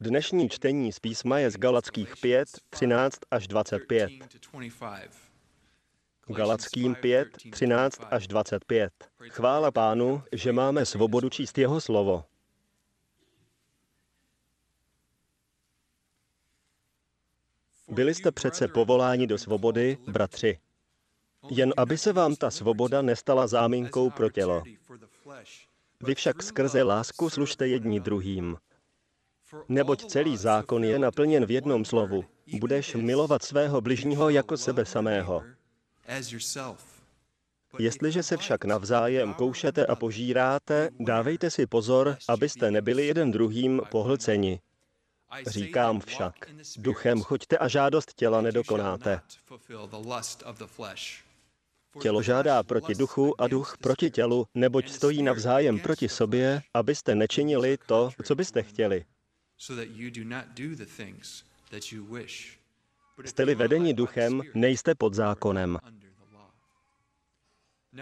Dnešní čtení z písma je z Galackých 5, 13 až 25. Galackým 5, 13 až 25. Chvála pánu, že máme svobodu číst jeho slovo. Byli jste přece povoláni do svobody, bratři. Jen aby se vám ta svoboda nestala záminkou pro tělo. Vy však skrze lásku služte jedni druhým. Neboť celý zákon je naplněn v jednom slovu. Budeš milovat svého bližního jako sebe samého. Jestliže se však navzájem koušete a požíráte, dávejte si pozor, abyste nebyli jeden druhým pohlceni. Říkám však, duchem choďte a žádost těla nedokonáte. Tělo žádá proti duchu a duch proti tělu, neboť stojí navzájem proti sobě, abyste nečinili to, co byste chtěli. Jste-li vedeni duchem, nejste pod zákonem.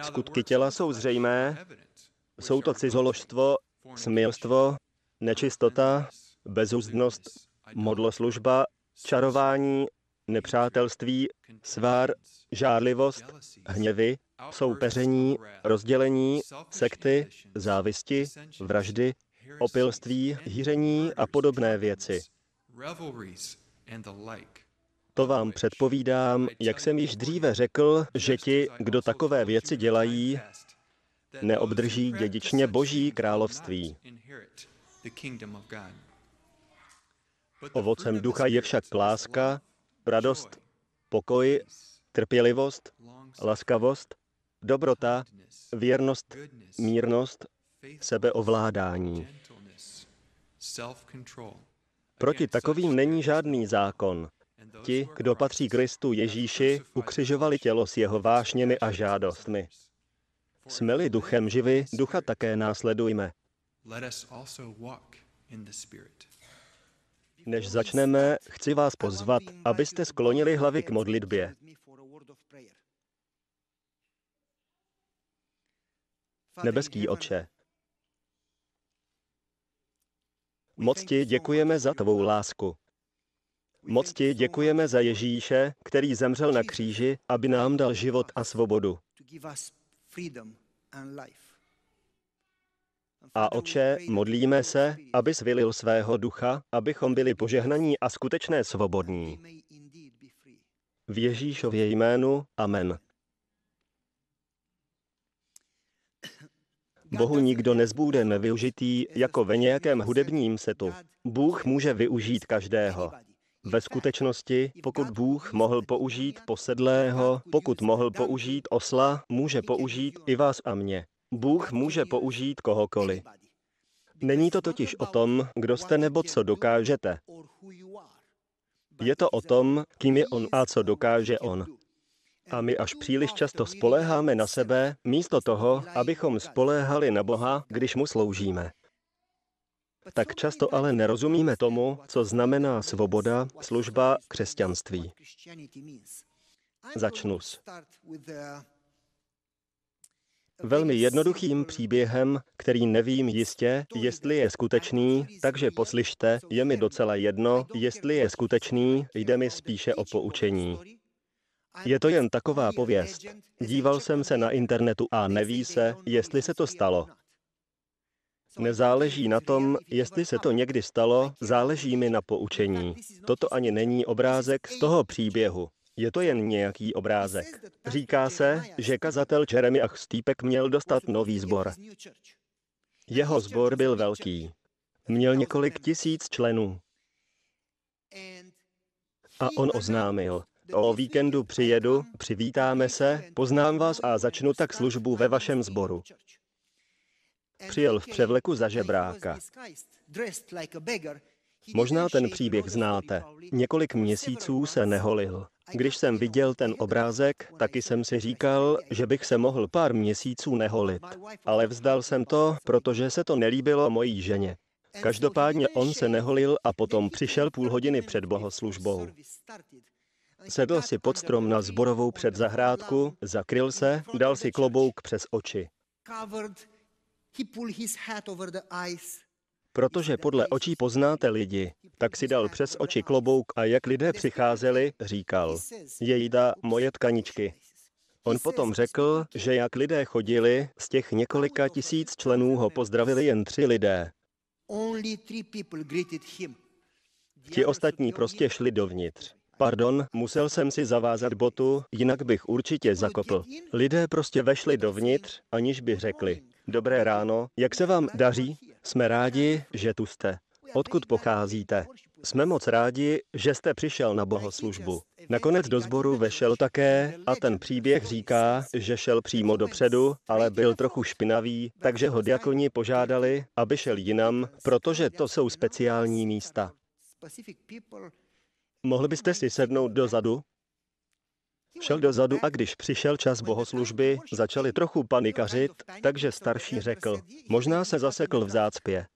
Skutky těla jsou zřejmé, jsou to cizoložstvo, smilstvo, nečistota, bezúzdnost, modloslužba, čarování, nepřátelství, svár, žárlivost, hněvy, soupeření, rozdělení, sekty, závisti, vraždy, opilství, hýření a podobné věci. To vám předpovídám, jak jsem již dříve řekl, že ti, kdo takové věci dělají, neobdrží dědičně Boží království. Ovocem ducha je však láska, radost, pokoj, trpělivost, laskavost, dobrota, věrnost, mírnost, sebeovládání. Proti takovým není žádný zákon. Ti, kdo patří Kristu Ježíši, ukřižovali tělo s jeho vášněmi a žádostmi. Jsme-li duchem živy, ducha také následujme. Než začneme, chci vás pozvat, abyste sklonili hlavy k modlitbě. Nebeský oče, moc ti děkujeme za tvou lásku. Moc ti děkujeme za Ježíše, který zemřel na kříži, aby nám dal život a svobodu. A oče, modlíme se, aby vylil svého ducha, abychom byli požehnaní a skutečné svobodní. V Ježíšově jménu. Amen. Bohu nikdo nezbůde nevyužitý jako ve nějakém hudebním setu. Bůh může využít každého. Ve skutečnosti, pokud Bůh mohl použít posedlého, pokud mohl použít osla, může použít i vás a mě. Bůh může použít kohokoliv. Není to totiž o tom, kdo jste nebo co dokážete. Je to o tom, kým je on a co dokáže on. A my až příliš často spoléháme na sebe, místo toho, abychom spoléhali na Boha, když mu sloužíme. Tak často ale nerozumíme tomu, co znamená svoboda, služba, křesťanství. Začnu s velmi jednoduchým příběhem, který nevím jistě, jestli je skutečný, takže poslyšte, je mi docela jedno, jestli je skutečný, jde mi spíše o poučení. Je to jen taková pověst. Díval jsem se na internetu a neví se, jestli se to stalo. Nezáleží na tom, jestli se to někdy stalo, záleží mi na poučení. Toto ani není obrázek z toho příběhu. Je to jen nějaký obrázek. Říká se, že kazatel Jeremiah Stýpek měl dostat nový sbor. Jeho sbor byl velký. Měl několik tisíc členů. A on oznámil, o víkendu přijedu, přivítáme se, poznám vás a začnu tak službu ve vašem sboru. Přijel v převleku za žebráka. Možná ten příběh znáte. Několik měsíců se neholil. Když jsem viděl ten obrázek, taky jsem si říkal, že bych se mohl pár měsíců neholit. Ale vzdal jsem to, protože se to nelíbilo mojí ženě. Každopádně on se neholil a potom přišel půl hodiny před bohoslužbou. Sedl si pod strom na zborovou předzahrádku, zakryl se, dal si klobouk přes oči. Protože podle očí poznáte lidi, tak si dal přes oči klobouk a jak lidé přicházeli, říkal, jejda moje tkaničky. On potom řekl, že jak lidé chodili, z těch několika tisíc členů ho pozdravili jen tři lidé. Ti ostatní prostě šli dovnitř. Pardon, musel jsem si zavázat botu, jinak bych určitě zakopl. Lidé prostě vešli dovnitř, aniž by řekli, dobré ráno, jak se vám daří? Jsme rádi, že tu jste. Odkud pocházíte? Jsme moc rádi, že jste přišel na bohoslužbu. Nakonec do sboru vešel také a ten příběh říká, že šel přímo dopředu, ale byl trochu špinavý, takže ho diakoni požádali, aby šel jinam, protože to jsou speciální místa. Mohl byste si sednout dozadu? Šel dozadu a když přišel čas bohoslužby, začali trochu panikařit, takže starší řekl, možná se zasekl v zácpě.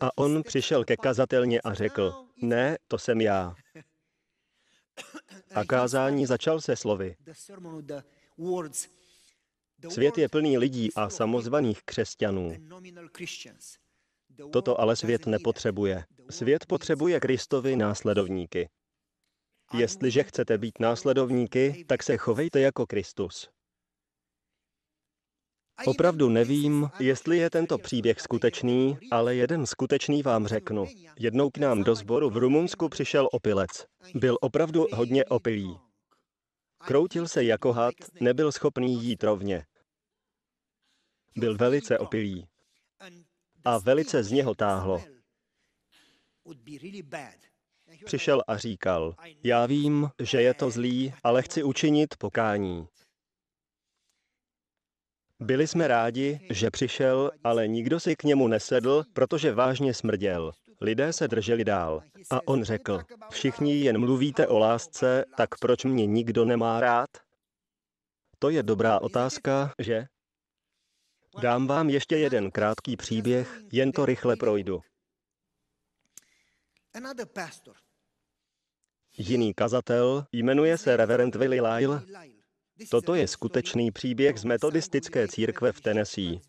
A on přišel ke kazatelně a řekl, ne, to jsem já. A kázání začal se slovy. Svět je plný lidí a samozvaných křesťanů. Toto ale svět nepotřebuje. Svět potřebuje Kristovi následovníky. Jestliže chcete být následovníky, tak se chovejte jako Kristus. Opravdu nevím, jestli je tento příběh skutečný, ale jeden skutečný vám řeknu. Jednou k nám do sboru v Rumunsku přišel opilec. Byl opravdu hodně opilý. Kroutil se jako had, nebyl schopný jít rovně. Byl velice opilý. A velice z něho táhlo. Přišel a říkal, já vím, že je to zlý, ale chci učinit pokání. Byli jsme rádi, že přišel, ale nikdo si k němu nesedl, protože vážně smrděl. Lidé se drželi dál. A on řekl, všichni jen mluvíte o lásce, tak proč mě nikdo nemá rád? To je dobrá otázka, že? Dám vám ještě jeden krátký příběh, jen to rychle projdu. Jiný kazatel jmenuje se Reverend Willie Lyle Toto je skutečný příběh z metodistické církve v Tennessee.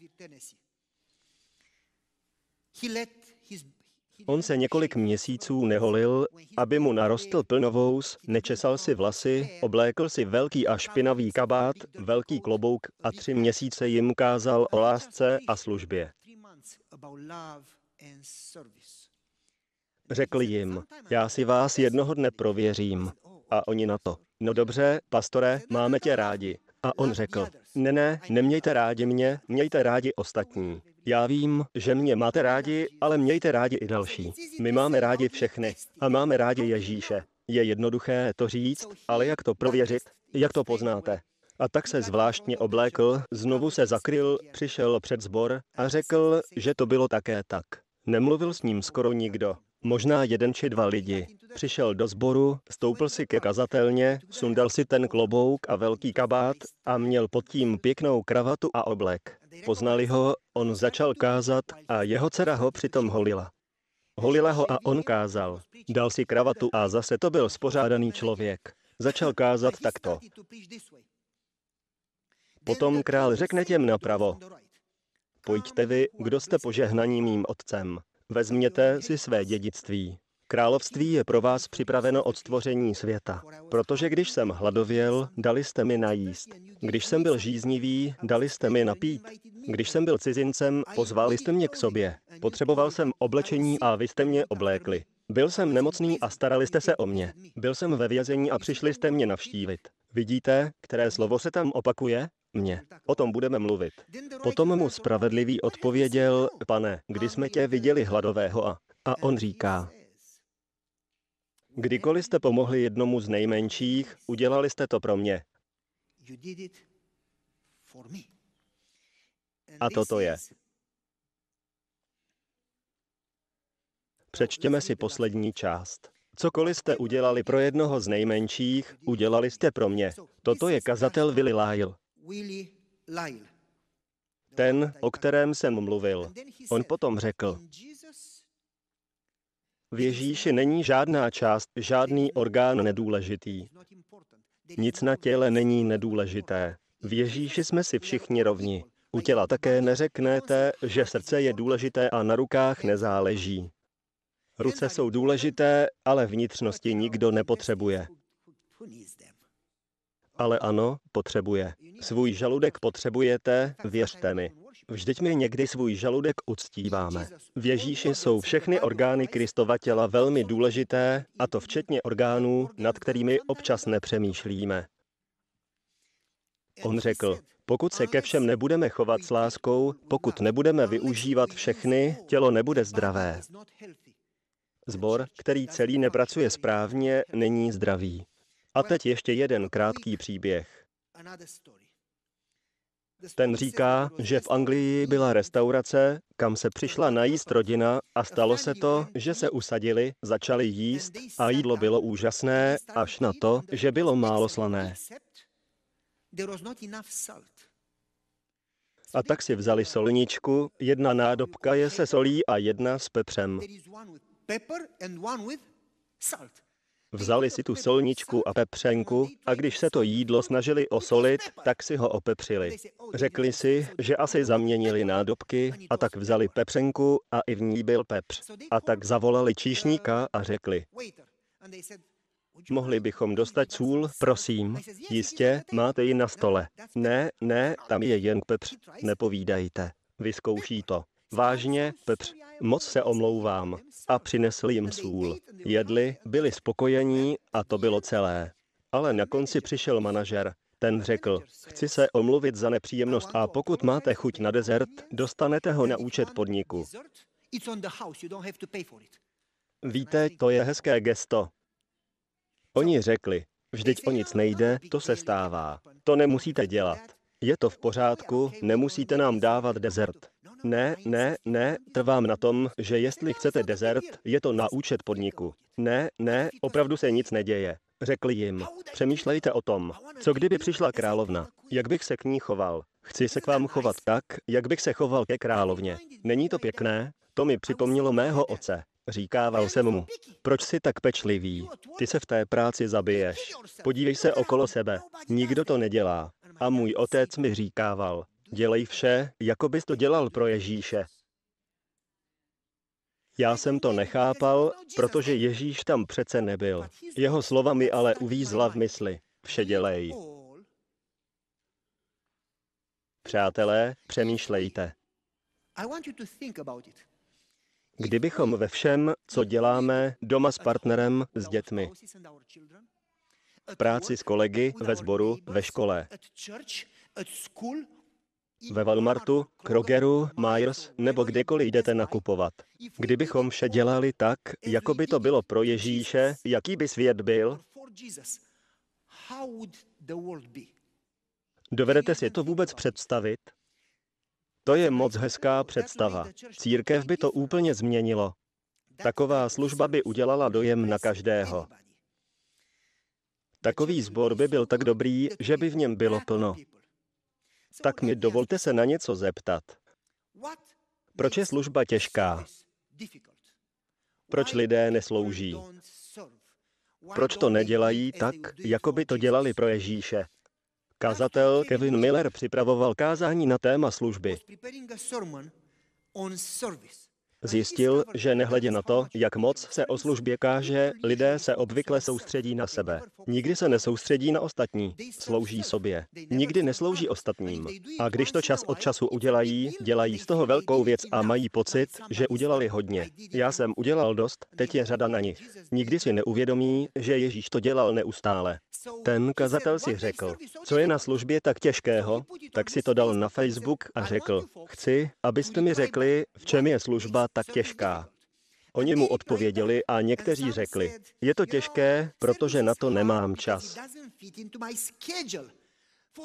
On se několik měsíců neholil, aby mu narostl plnovous, nečesal si vlasy, oblékl si velký a špinavý kabát, velký klobouk a tři měsíce jim kázal o lásce a službě. Řekl jim, já si vás jednoho dne prověřím. A oni na to, no dobře, pastore, máme tě rádi. A on řekl, ne, ne, nemějte rádi mě, mějte rádi ostatní. Já vím, že mě máte rádi, ale mějte rádi i další. My máme rádi všechny a máme rádi Ježíše. Je jednoduché to říct, ale jak to prověřit? Jak to poznáte? A tak se zvláštně oblékl, znovu se zakryl, přišel před zbor a řekl, že to bylo také tak. Nemluvil s ním skoro nikdo. Možná jeden či dva lidi. Přišel do sboru, stoupil si ke kazatelně, sundal si ten klobouk a velký kabát a měl pod tím pěknou kravatu a oblek. Poznali ho, on začal kázat a jeho dcera ho přitom holila. Holila ho a on kázal. Dal si kravatu a zase to byl spořádaný člověk. Začal kázat takto. Potom král řekne těm napravo. Pojďte vy, kdo jste požehnaní mým otcem. Vezměte si své dědictví. Království je pro vás připraveno od stvoření světa. Protože když jsem hladověl, dali jste mi najíst. Když jsem byl žíznivý, dali jste mi napít. Když jsem byl cizincem, pozvali jste mě k sobě. Potřeboval jsem oblečení a vy jste mě oblékli. Byl jsem nemocný a starali jste se o mě. Byl jsem ve vězení a přišli jste mě navštívit. Vidíte, které slovo se tam opakuje? Mě. O tom budeme mluvit. Potom mu spravedlivý odpověděl, pane, kdy jsme tě viděli hladového a... A on říká, kdykoliv jste pomohli jednomu z nejmenších, udělali jste to pro mě. A toto je. Přečtěme si poslední část. Cokoliv jste udělali pro jednoho z nejmenších, udělali jste pro mě. Toto je kazatel Willy Lyle. Ten, o kterém jsem mluvil. On potom řekl, v Ježíši není žádná část, žádný orgán nedůležitý. Nic na těle není nedůležité. V Ježíši jsme si všichni rovni. U těla také neřeknete, že srdce je důležité a na rukách nezáleží. Ruce jsou důležité, ale vnitřnosti nikdo nepotřebuje. Ale ano, potřebuje. Svůj žaludek potřebujete, věřte mi. Vždyť my někdy svůj žaludek uctíváme. V Ježíši jsou všechny orgány Kristova těla velmi důležité, a to včetně orgánů, nad kterými občas nepřemýšlíme. On řekl, pokud se ke všem nebudeme chovat s láskou, pokud nebudeme využívat všechny, tělo nebude zdravé. Zbor, který celý nepracuje správně, není zdravý. A teď ještě jeden krátký příběh. Ten říká, že v Anglii byla restaurace, kam se přišla najíst rodina a stalo se to, že se usadili, začali jíst a jídlo bylo úžasné, až na to, že bylo málo slané. A tak si vzali solničku, jedna nádobka je se solí a jedna s pepřem. Vzali si tu solničku a pepřenku a když se to jídlo snažili osolit, tak si ho opepřili. Řekli si, že asi zaměnili nádobky a tak vzali pepřenku a i v ní byl pepř. A tak zavolali číšníka a řekli, Mohli bychom dostat sůl, prosím. Jistě, máte ji na stole. Ne, ne, tam je jen pepř. Nepovídejte. Vyzkouší to. Vážně, Pepř, moc se omlouvám. A přinesli jim sůl. Jedli, byli spokojení a to bylo celé. Ale na konci přišel manažer. Ten řekl, chci se omluvit za nepříjemnost a pokud máte chuť na dezert, dostanete ho na účet podniku. Víte, to je hezké gesto. Oni řekli, vždyť o nic nejde, to se stává. To nemusíte dělat. Je to v pořádku, nemusíte nám dávat dezert. Ne, ne, ne, trvám na tom, že jestli chcete dezert, je to na účet podniku. Ne, ne, opravdu se nic neděje. Řekli jim, přemýšlejte o tom, co kdyby přišla královna, jak bych se k ní choval. Chci se k vám chovat tak, jak bych se choval ke královně. Není to pěkné? To mi připomnělo mého oce. Říkával jsem mu, proč jsi tak pečlivý? Ty se v té práci zabiješ. Podívej se okolo sebe. Nikdo to nedělá. A můj otec mi říkával, Dělej vše, jako bys to dělal pro Ježíše. Já jsem to nechápal, protože Ježíš tam přece nebyl. Jeho slova mi ale uvízla v mysli. Vše dělej. Přátelé, přemýšlejte. Kdybychom ve všem, co děláme doma s partnerem, s dětmi, v práci s kolegy, ve sboru, ve škole, ve Walmartu, Krogeru, Myers nebo kdekoliv jdete nakupovat. Kdybychom vše dělali tak, jako by to bylo pro Ježíše, jaký by svět byl? Dovedete si to vůbec představit? To je moc hezká představa. Církev by to úplně změnilo. Taková služba by udělala dojem na každého. Takový sbor by byl tak dobrý, že by v něm bylo plno. Tak mi dovolte se na něco zeptat. Proč je služba těžká? Proč lidé neslouží? Proč to nedělají tak, jako by to dělali pro Ježíše? Kazatel Kevin Miller připravoval kázání na téma služby. Zjistil, že nehledě na to, jak moc se o službě káže, lidé se obvykle soustředí na sebe. Nikdy se nesoustředí na ostatní, slouží sobě. Nikdy neslouží ostatním. A když to čas od času udělají, dělají z toho velkou věc a mají pocit, že udělali hodně. Já jsem udělal dost, teď je řada na nich. Nikdy si neuvědomí, že Ježíš to dělal neustále. Ten kazatel si řekl, co je na službě tak těžkého, tak si to dal na Facebook a řekl, chci, abyste mi řekli, v čem je služba tak těžká. Oni mu odpověděli a někteří řekli, je to těžké, protože na to nemám čas.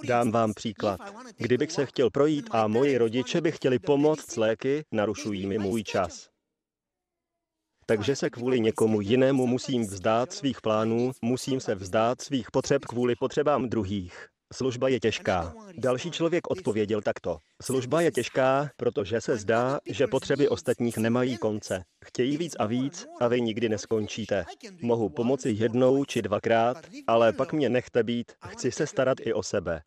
Dám vám příklad. Kdybych se chtěl projít a moji rodiče by chtěli pomoct s léky, narušují mi můj čas. Takže se kvůli někomu jinému musím vzdát svých plánů, musím se vzdát svých potřeb kvůli potřebám druhých. Služba je těžká. Další člověk odpověděl takto. Služba je těžká, protože se zdá, že potřeby ostatních nemají konce. Chtějí víc a víc a vy nikdy neskončíte. Mohu pomoci jednou či dvakrát, ale pak mě nechte být, chci se starat i o sebe.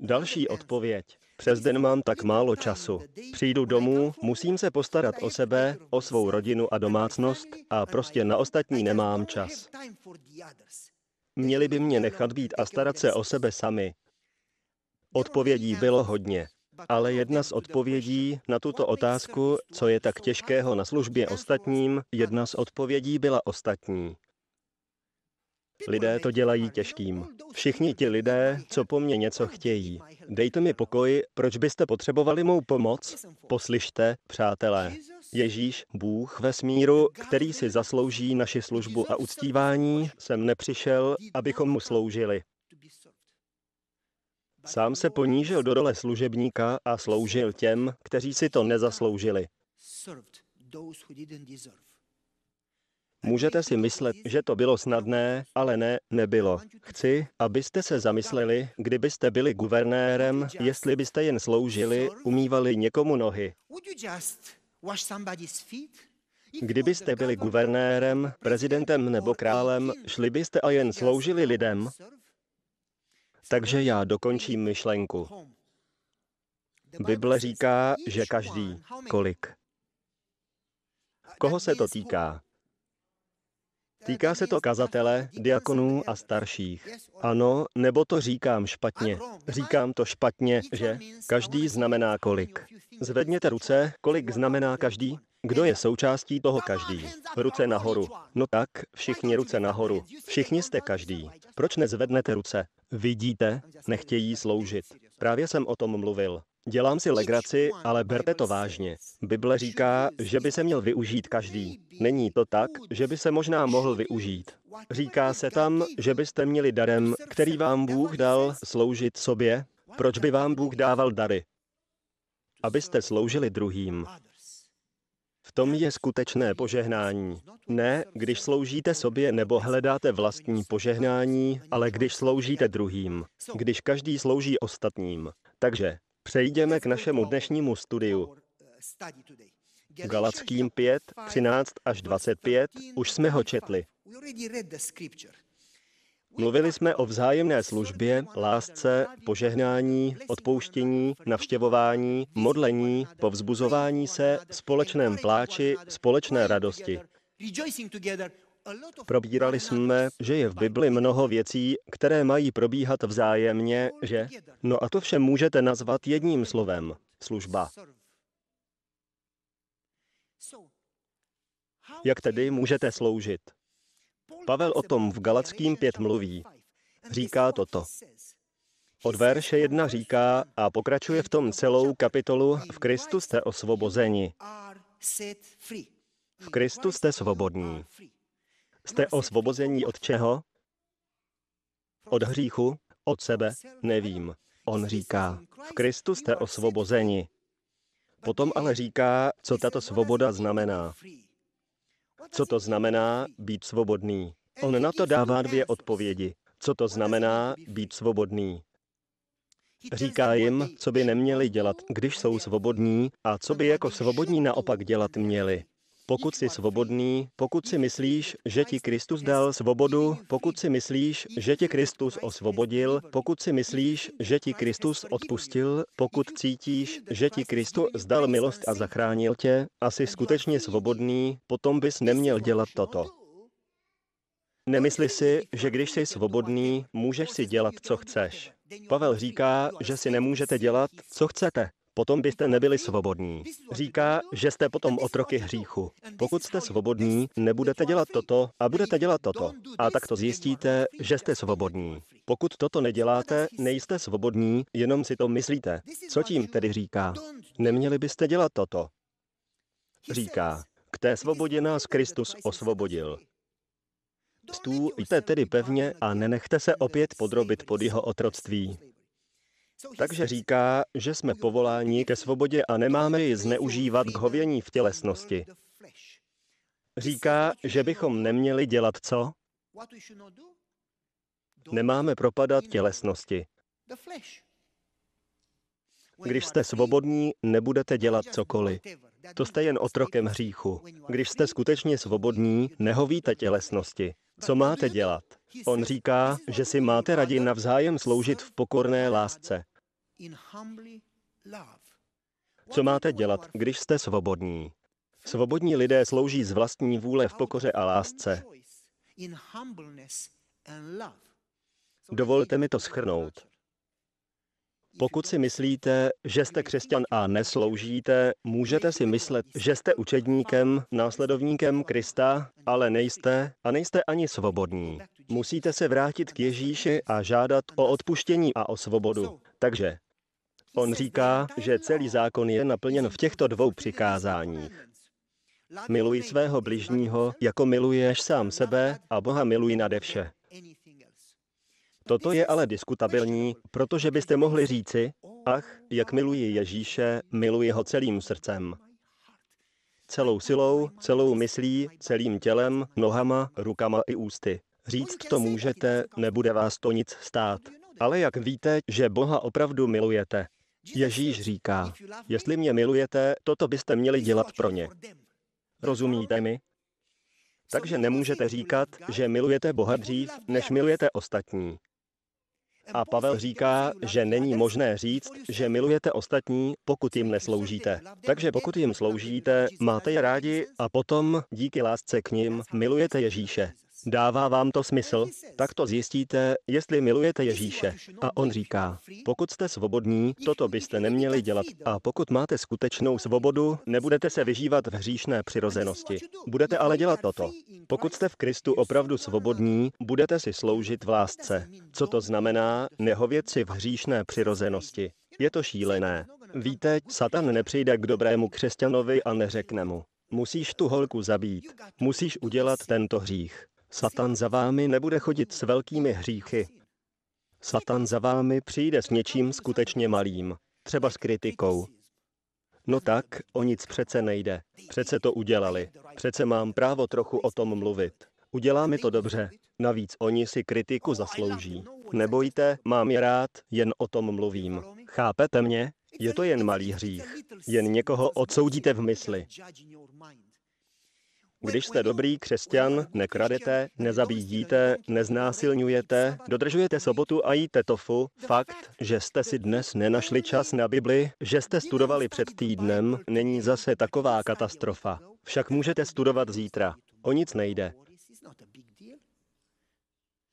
Další odpověď. Přes den mám tak málo času. Přijdu domů, musím se postarat o sebe, o svou rodinu a domácnost a prostě na ostatní nemám čas. Měli by mě nechat být a starat se o sebe sami. Odpovědí bylo hodně. Ale jedna z odpovědí na tuto otázku, co je tak těžkého na službě ostatním, jedna z odpovědí byla ostatní. Lidé to dělají těžkým. Všichni ti lidé, co po mně něco chtějí. Dejte mi pokoj, proč byste potřebovali mou pomoc? Poslyšte, přátelé. Ježíš, Bůh ve smíru, který si zaslouží naši službu a uctívání, jsem nepřišel, abychom mu sloužili. Sám se ponížil do role služebníka a sloužil těm, kteří si to nezasloužili. Můžete si myslet, že to bylo snadné, ale ne, nebylo. Chci, abyste se zamysleli, kdybyste byli guvernérem, jestli byste jen sloužili, umývali někomu nohy. Kdybyste byli guvernérem, prezidentem nebo králem, šli byste a jen sloužili lidem? Takže já dokončím myšlenku. Bible říká, že každý. Kolik? Koho se to týká? Týká se to kazatele, diakonů a starších. Ano, nebo to říkám špatně. Říkám to špatně, že každý znamená kolik. Zvedněte ruce, kolik znamená každý? Kdo je součástí toho každý? Ruce nahoru. No tak, všichni ruce nahoru. Všichni jste každý. Proč nezvednete ruce? Vidíte, nechtějí sloužit. Právě jsem o tom mluvil. Dělám si legraci, ale berte to vážně. Bible říká, že by se měl využít každý. Není to tak, že by se možná mohl využít. Říká se tam, že byste měli darem, který vám Bůh dal, sloužit sobě. Proč by vám Bůh dával dary? Abyste sloužili druhým. V tom je skutečné požehnání. Ne, když sloužíte sobě nebo hledáte vlastní požehnání, ale když sloužíte druhým. Když každý slouží ostatním. Takže Přejdeme k našemu dnešnímu studiu. Galackým 5, 13 až 25 už jsme ho četli. Mluvili jsme o vzájemné službě, lásce, požehnání, odpouštění, navštěvování, modlení, povzbuzování se, společném pláči, společné radosti. Probírali jsme, že je v Bibli mnoho věcí, které mají probíhat vzájemně, že? No a to vše můžete nazvat jedním slovem. Služba. Jak tedy můžete sloužit? Pavel o tom v Galackým 5 mluví. Říká toto. Od verše 1 říká a pokračuje v tom celou kapitolu V Kristu jste osvobozeni. V Kristu jste svobodní. Jste osvobození od čeho? Od hříchu? Od sebe? Nevím. On říká, v Kristu jste osvobozeni. Potom ale říká, co tato svoboda znamená. Co to znamená být svobodný? On na to dává dvě odpovědi. Co to znamená být svobodný? Říká jim, co by neměli dělat, když jsou svobodní, a co by jako svobodní naopak dělat měli. Pokud jsi svobodný, pokud si myslíš, že ti Kristus dal svobodu, pokud si myslíš, že tě Kristus osvobodil, pokud si myslíš, že ti Kristus odpustil, pokud cítíš, že ti Kristus zdal milost a zachránil tě a jsi skutečně svobodný, potom bys neměl dělat toto. Nemysli si, že když jsi svobodný, můžeš si dělat, co chceš. Pavel říká, že si nemůžete dělat, co chcete potom byste nebyli svobodní. Říká, že jste potom otroky hříchu. Pokud jste svobodní, nebudete dělat toto a budete dělat toto. A tak to zjistíte, že jste svobodní. Pokud toto neděláte, nejste svobodní, jenom si to myslíte. Co tím tedy říká? Neměli byste dělat toto. Říká, k té svobodě nás Kristus osvobodil. Stůjte tedy pevně a nenechte se opět podrobit pod jeho otroctví. Takže říká, že jsme povoláni ke svobodě a nemáme ji zneužívat k hovění v tělesnosti. Říká, že bychom neměli dělat co? Nemáme propadat tělesnosti. Když jste svobodní, nebudete dělat cokoliv. To jste jen otrokem hříchu. Když jste skutečně svobodní, nehovíte tělesnosti. Co máte dělat? On říká, že si máte raději navzájem sloužit v pokorné lásce. Co máte dělat, když jste svobodní? Svobodní lidé slouží z vlastní vůle v pokoře a lásce. Dovolte mi to schrnout. Pokud si myslíte, že jste křesťan a nesloužíte, můžete si myslet, že jste učedníkem, následovníkem Krista, ale nejste a nejste ani svobodní. Musíte se vrátit k Ježíši a žádat o odpuštění a o svobodu. Takže on říká, že celý zákon je naplněn v těchto dvou přikázáních. Miluj svého bližního, jako miluješ sám sebe a Boha miluj nade vše. Toto je ale diskutabilní, protože byste mohli říci, ach, jak miluji Ježíše, miluji ho celým srdcem. Celou silou, celou myslí, celým tělem, nohama, rukama i ústy. Říct to můžete, nebude vás to nic stát. Ale jak víte, že Boha opravdu milujete? Ježíš říká, jestli mě milujete, toto byste měli dělat pro ně. Rozumíte mi? Takže nemůžete říkat, že milujete Boha dřív, než milujete ostatní. A Pavel říká, že není možné říct, že milujete ostatní, pokud jim nesloužíte. Takže pokud jim sloužíte, máte je rádi a potom, díky lásce k nim, milujete Ježíše. Dává vám to smysl? Tak to zjistíte, jestli milujete Ježíše. A on říká, pokud jste svobodní, toto byste neměli dělat. A pokud máte skutečnou svobodu, nebudete se vyžívat v hříšné přirozenosti. Budete ale dělat toto. Pokud jste v Kristu opravdu svobodní, budete si sloužit v lásce. Co to znamená nehovět si v hříšné přirozenosti? Je to šílené. Víte, Satan nepřijde k dobrému křesťanovi a neřekne mu. Musíš tu holku zabít. Musíš udělat tento hřích. Satan za vámi nebude chodit s velkými hříchy. Satan za vámi přijde s něčím skutečně malým, třeba s kritikou. No tak, o nic přece nejde. Přece to udělali. Přece mám právo trochu o tom mluvit. Udělá mi to dobře. Navíc oni si kritiku zaslouží. Nebojte, mám je rád, jen o tom mluvím. Chápete mě? Je to jen malý hřích. Jen někoho odsoudíte v mysli. Když jste dobrý křesťan, nekradete, nezabíjíte, neznásilňujete, dodržujete sobotu a jíte tofu, fakt, že jste si dnes nenašli čas na Bibli, že jste studovali před týdnem, není zase taková katastrofa. Však můžete studovat zítra. O nic nejde.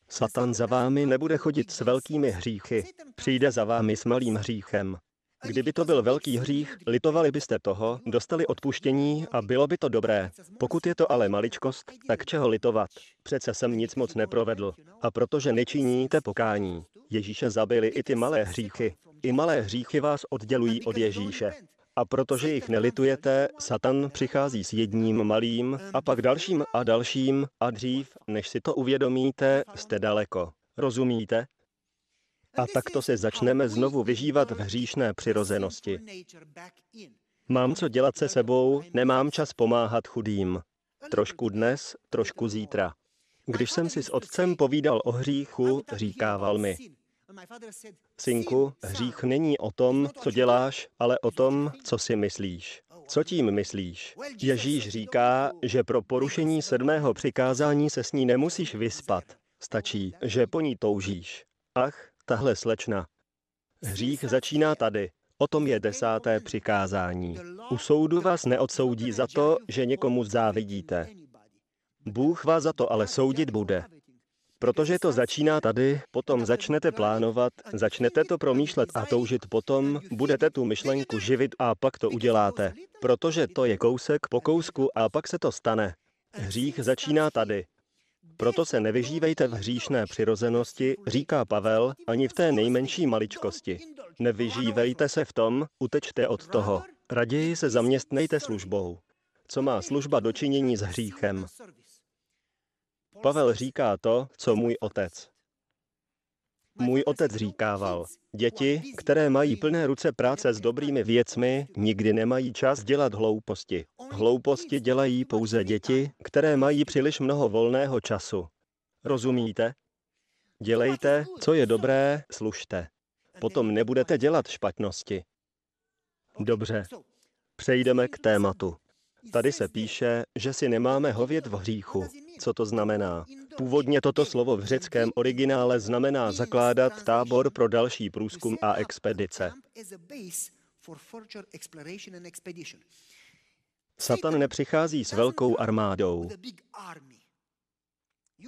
Satan za vámi nebude chodit s velkými hříchy. Přijde za vámi s malým hříchem. Kdyby to byl velký hřích, litovali byste toho, dostali odpuštění a bylo by to dobré. Pokud je to ale maličkost, tak čeho litovat? Přece jsem nic moc neprovedl. A protože nečiníte pokání, Ježíše zabili i ty malé hříchy. I malé hříchy vás oddělují od Ježíše. A protože jich nelitujete, Satan přichází s jedním malým a pak dalším a dalším a dřív, než si to uvědomíte, jste daleko. Rozumíte? A takto se začneme znovu vyžívat v hříšné přirozenosti. Mám co dělat se sebou, nemám čas pomáhat chudým. Trošku dnes, trošku zítra. Když jsem si s otcem povídal o hříchu, říkával mi, synku, hřích není o tom, co děláš, ale o tom, co si myslíš. Co tím myslíš? Ježíš říká, že pro porušení sedmého přikázání se s ní nemusíš vyspat. Stačí, že po ní toužíš. Ach, tahle slečna. Hřích začíná tady. O tom je desáté přikázání. U soudu vás neodsoudí za to, že někomu závidíte. Bůh vás za to ale soudit bude. Protože to začíná tady, potom začnete plánovat, začnete to promýšlet a toužit potom, budete tu myšlenku živit a pak to uděláte. Protože to je kousek po kousku a pak se to stane. Hřích začíná tady. Proto se nevyžívejte v hříšné přirozenosti, říká Pavel, ani v té nejmenší maličkosti. Nevyžívejte se v tom, utečte od toho. Raději se zaměstnejte službou. Co má služba dočinění s hříchem? Pavel říká to, co můj otec. Můj otec říkával, děti, které mají plné ruce práce s dobrými věcmi, nikdy nemají čas dělat hlouposti. Hlouposti dělají pouze děti, které mají příliš mnoho volného času. Rozumíte? Dělejte, co je dobré, služte. Potom nebudete dělat špatnosti. Dobře, přejdeme k tématu. Tady se píše, že si nemáme hovět v hříchu. Co to znamená? Původně toto slovo v řeckém originále znamená zakládat tábor pro další průzkum a expedice. Satan nepřichází s velkou armádou.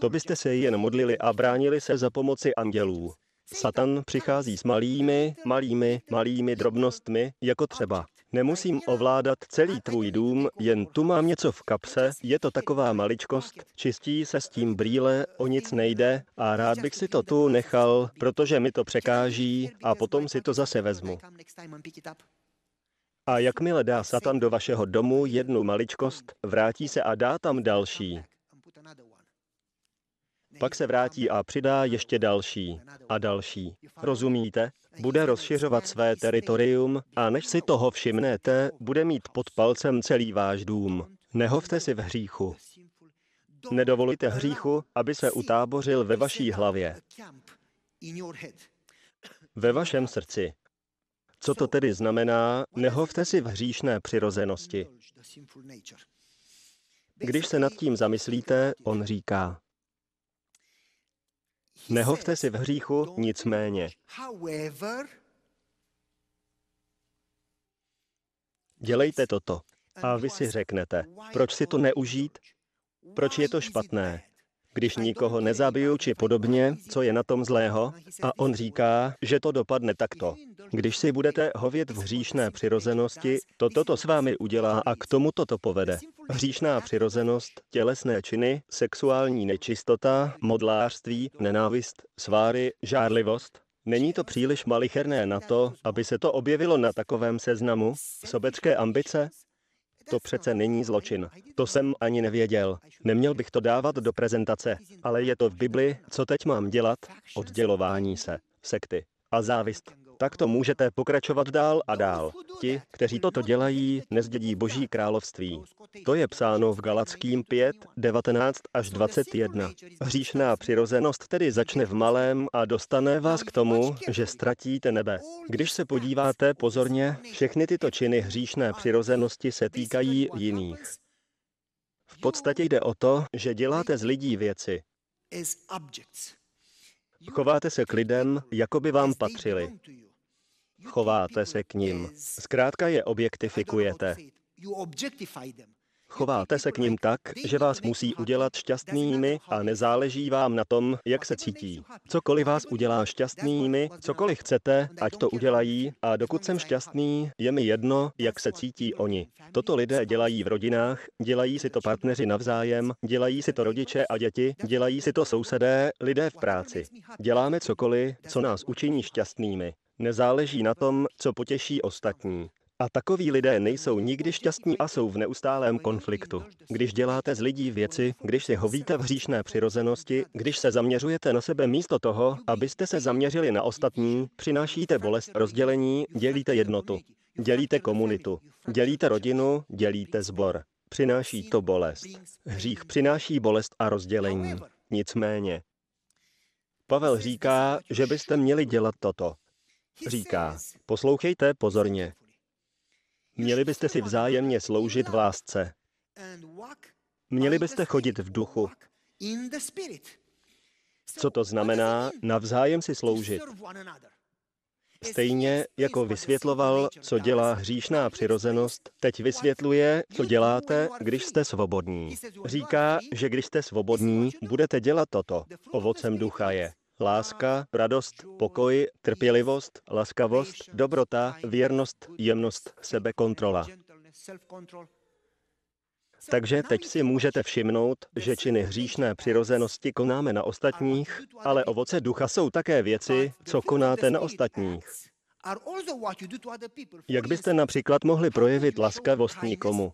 To byste se jen modlili a bránili se za pomoci andělů. Satan přichází s malými, malými, malými drobnostmi, jako třeba Nemusím ovládat celý tvůj dům, jen tu mám něco v kapse, je to taková maličkost, čistí se s tím brýle, o nic nejde a rád bych si to tu nechal, protože mi to překáží a potom si to zase vezmu. A jakmile dá Satan do vašeho domu jednu maličkost, vrátí se a dá tam další. Pak se vrátí a přidá ještě další a další. Rozumíte? Bude rozšiřovat své teritorium a než si toho všimnete, bude mít pod palcem celý váš dům. Nehovte si v hříchu. Nedovolujte hříchu, aby se utábořil ve vaší hlavě. Ve vašem srdci. Co to tedy znamená, nehovte si v hříšné přirozenosti. Když se nad tím zamyslíte, on říká, Nehovte si v hříchu, nicméně. Dělejte toto. A vy si řeknete, proč si to neužít? Proč je to špatné? Když nikoho nezabiju či podobně, co je na tom zlého? A on říká, že to dopadne takto. Když si budete hovět v hříšné přirozenosti, to toto s vámi udělá a k tomu toto povede. Hříšná přirozenost, tělesné činy, sexuální nečistota, modlářství, nenávist, sváry, žárlivost. Není to příliš malicherné na to, aby se to objevilo na takovém seznamu? Sobecké ambice? To přece není zločin. To jsem ani nevěděl. Neměl bych to dávat do prezentace, ale je to v Bibli, co teď mám dělat? Oddělování se, sekty a závist. Takto můžete pokračovat dál a dál. Ti, kteří toto dělají, nezdědí Boží království. To je psáno v Galackým 5, 19 až 21. Hříšná přirozenost tedy začne v malém a dostane vás k tomu, že ztratíte nebe. Když se podíváte pozorně, všechny tyto činy hříšné přirozenosti se týkají jiných. V podstatě jde o to, že děláte z lidí věci. Chováte se k lidem, jako by vám patřili. Chováte se k ním. Zkrátka je objektifikujete. Chováte se k ním tak, že vás musí udělat šťastnými a nezáleží vám na tom, jak se cítí. Cokoliv vás udělá šťastnými, cokoliv chcete, ať to udělají a dokud jsem šťastný, je mi jedno, jak se cítí oni. Toto lidé dělají v rodinách, dělají si to partneři navzájem, dělají si to rodiče a děti, dělají si to sousedé, lidé v práci. Děláme cokoliv, co nás učiní šťastnými. Nezáleží na tom, co potěší ostatní. A takoví lidé nejsou nikdy šťastní a jsou v neustálém konfliktu. Když děláte z lidí věci, když si hovíte v hříšné přirozenosti, když se zaměřujete na sebe místo toho, abyste se zaměřili na ostatní, přinášíte bolest rozdělení, dělíte jednotu, dělíte komunitu, dělíte rodinu, dělíte zbor. Přináší to bolest. Hřích přináší bolest a rozdělení. Nicméně. Pavel říká, že byste měli dělat toto. Říká, poslouchejte pozorně. Měli byste si vzájemně sloužit v lásce. Měli byste chodit v duchu. Co to znamená navzájem si sloužit? Stejně jako vysvětloval, co dělá hříšná přirozenost, teď vysvětluje, co děláte, když jste svobodní. Říká, že když jste svobodní, budete dělat toto. Ovocem ducha je láska, radost, pokoj, trpělivost, laskavost, dobrota, věrnost, jemnost, sebekontrola. Takže teď si můžete všimnout, že činy hříšné přirozenosti konáme na ostatních, ale ovoce ducha jsou také věci, co konáte na ostatních. Jak byste například mohli projevit laskavost nikomu?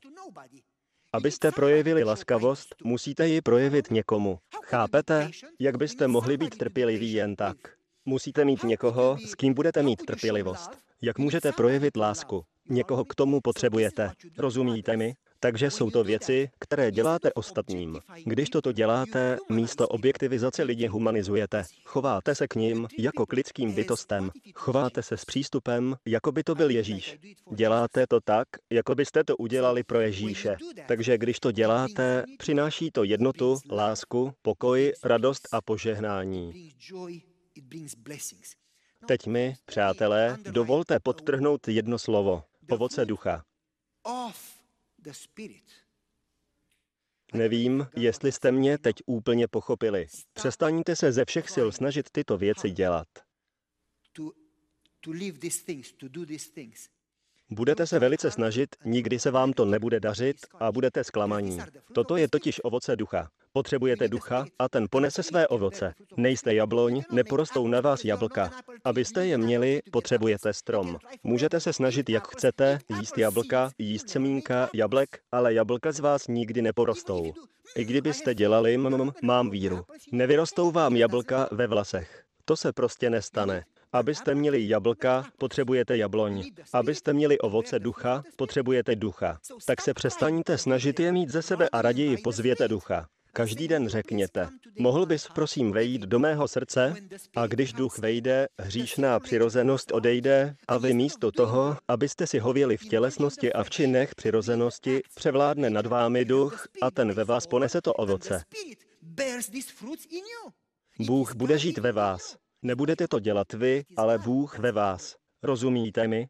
Abyste projevili laskavost, musíte ji projevit někomu. Chápete? Jak byste mohli být trpěliví jen tak? Musíte mít někoho, s kým budete mít trpělivost. Jak můžete projevit lásku? Někoho k tomu potřebujete. Rozumíte mi? Takže jsou to věci, které děláte ostatním. Když toto děláte, místo objektivizace lidi humanizujete. Chováte se k ním jako k lidským bytostem. Chováte se s přístupem, jako by to byl Ježíš. Děláte to tak, jako byste to udělali pro Ježíše. Takže když to děláte, přináší to jednotu, lásku, pokoj, radost a požehnání. Teď mi, přátelé, dovolte podtrhnout jedno slovo. Ovoce ducha. Nevím, jestli jste mě teď úplně pochopili. Přestaňte se ze všech sil snažit tyto věci dělat. Budete se velice snažit, nikdy se vám to nebude dařit a budete zklamaní. Toto je totiž ovoce ducha. Potřebujete ducha a ten ponese své ovoce. Nejste jabloň, neporostou na vás jablka. Abyste je měli, potřebujete strom. Můžete se snažit, jak chcete, jíst jablka, jíst semínka, jablek, ale jablka z vás nikdy neporostou. I kdybyste dělali mm, mám víru. Nevyrostou vám jablka ve vlasech. To se prostě nestane. Abyste měli jablka, potřebujete jabloň. Abyste měli ovoce ducha, potřebujete ducha. Tak se přestaňte snažit je mít ze sebe a raději pozvěte ducha. Každý den řekněte, mohl bys prosím vejít do mého srdce a když duch vejde, hříšná přirozenost odejde a vy místo toho, abyste si hověli v tělesnosti a v činech přirozenosti, převládne nad vámi duch a ten ve vás ponese to ovoce. Bůh bude žít ve vás. Nebudete to dělat vy, ale Bůh ve vás. Rozumíte mi?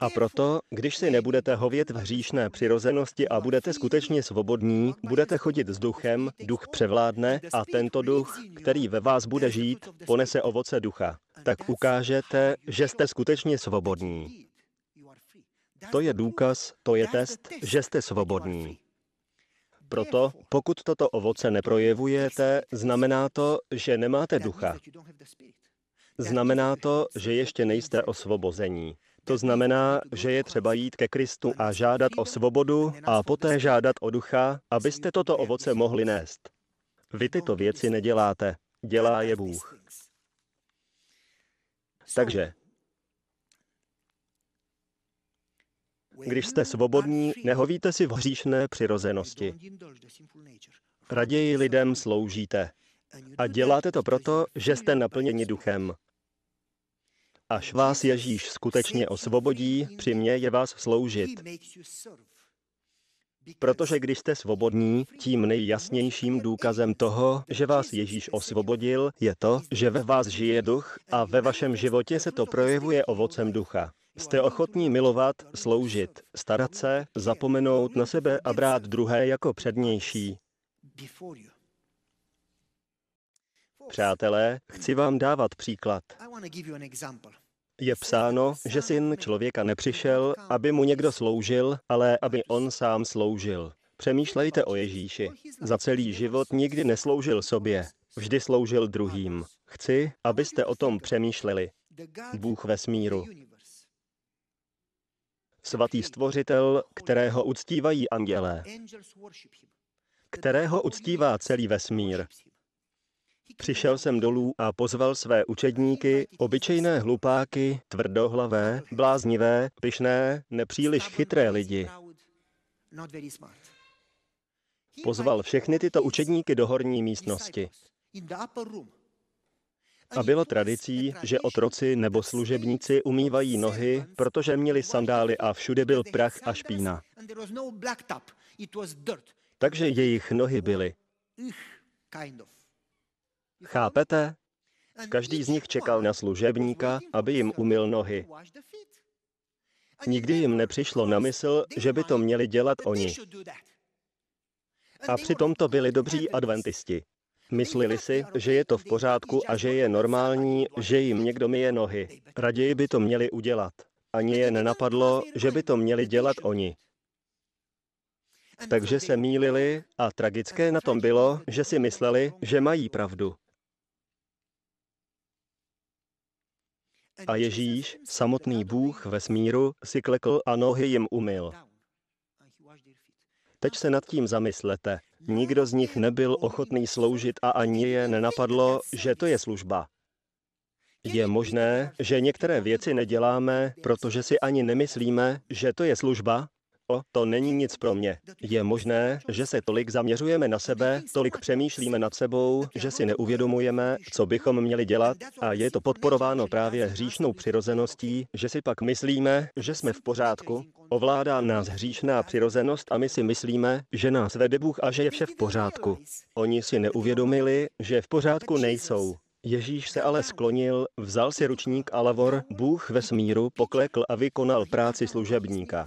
A proto, když si nebudete hovět v hříšné přirozenosti a budete skutečně svobodní, budete chodit s duchem, duch převládne a tento duch, který ve vás bude žít, ponese ovoce ducha. Tak ukážete, že jste skutečně svobodní. To je důkaz, to je test, že jste svobodní. Proto, pokud toto ovoce neprojevujete, znamená to, že nemáte ducha. Znamená to, že ještě nejste osvobození. To znamená, že je třeba jít ke Kristu a žádat o svobodu a poté žádat o ducha, abyste toto ovoce mohli nést. Vy tyto věci neděláte, dělá je Bůh. Takže, když jste svobodní, nehovíte si v hříšné přirozenosti. Raději lidem sloužíte. A děláte to proto, že jste naplněni duchem. Až vás Ježíš skutečně osvobodí, mě je vás sloužit. Protože když jste svobodní, tím nejjasnějším důkazem toho, že vás Ježíš osvobodil, je to, že ve vás žije duch a ve vašem životě se to projevuje ovocem ducha. Jste ochotní milovat, sloužit, starat se, zapomenout na sebe a brát druhé jako přednější. Přátelé, chci vám dávat příklad. Je psáno, že syn člověka nepřišel, aby mu někdo sloužil, ale aby on sám sloužil. Přemýšlejte o Ježíši. Za celý život nikdy nesloužil sobě, vždy sloužil druhým. Chci, abyste o tom přemýšleli. Bůh vesmíru. Svatý stvořitel, kterého uctívají andělé, kterého uctívá celý vesmír, Přišel jsem dolů a pozval své učedníky, obyčejné hlupáky, tvrdohlavé, bláznivé, pyšné, nepříliš chytré lidi. Pozval všechny tyto učedníky do horní místnosti. A bylo tradicí, že otroci nebo služebníci umývají nohy, protože měli sandály a všude byl prach a špína. Takže jejich nohy byly. Chápete? Každý z nich čekal na služebníka, aby jim umyl nohy. Nikdy jim nepřišlo na mysl, že by to měli dělat oni. A přitom to byli dobří adventisti. Myslili si, že je to v pořádku a že je normální, že jim někdo myje nohy. Raději by to měli udělat. Ani je nenapadlo, že by to měli dělat oni. Takže se mýlili a tragické na tom bylo, že si mysleli, že mají pravdu. A Ježíš, samotný Bůh ve smíru, si klekl a nohy jim umyl. Teď se nad tím zamyslete. Nikdo z nich nebyl ochotný sloužit a ani je nenapadlo, že to je služba. Je možné, že některé věci neděláme, protože si ani nemyslíme, že to je služba, O, to není nic pro mě. Je možné, že se tolik zaměřujeme na sebe, tolik přemýšlíme nad sebou, že si neuvědomujeme, co bychom měli dělat a je to podporováno právě hříšnou přirozeností, že si pak myslíme, že jsme v pořádku, ovládá nás hříšná přirozenost a my si myslíme, že nás vede Bůh a že je vše v pořádku. Oni si neuvědomili, že v pořádku nejsou. Ježíš se ale sklonil, vzal si ručník a lavor, Bůh ve smíru poklekl a vykonal práci služebníka.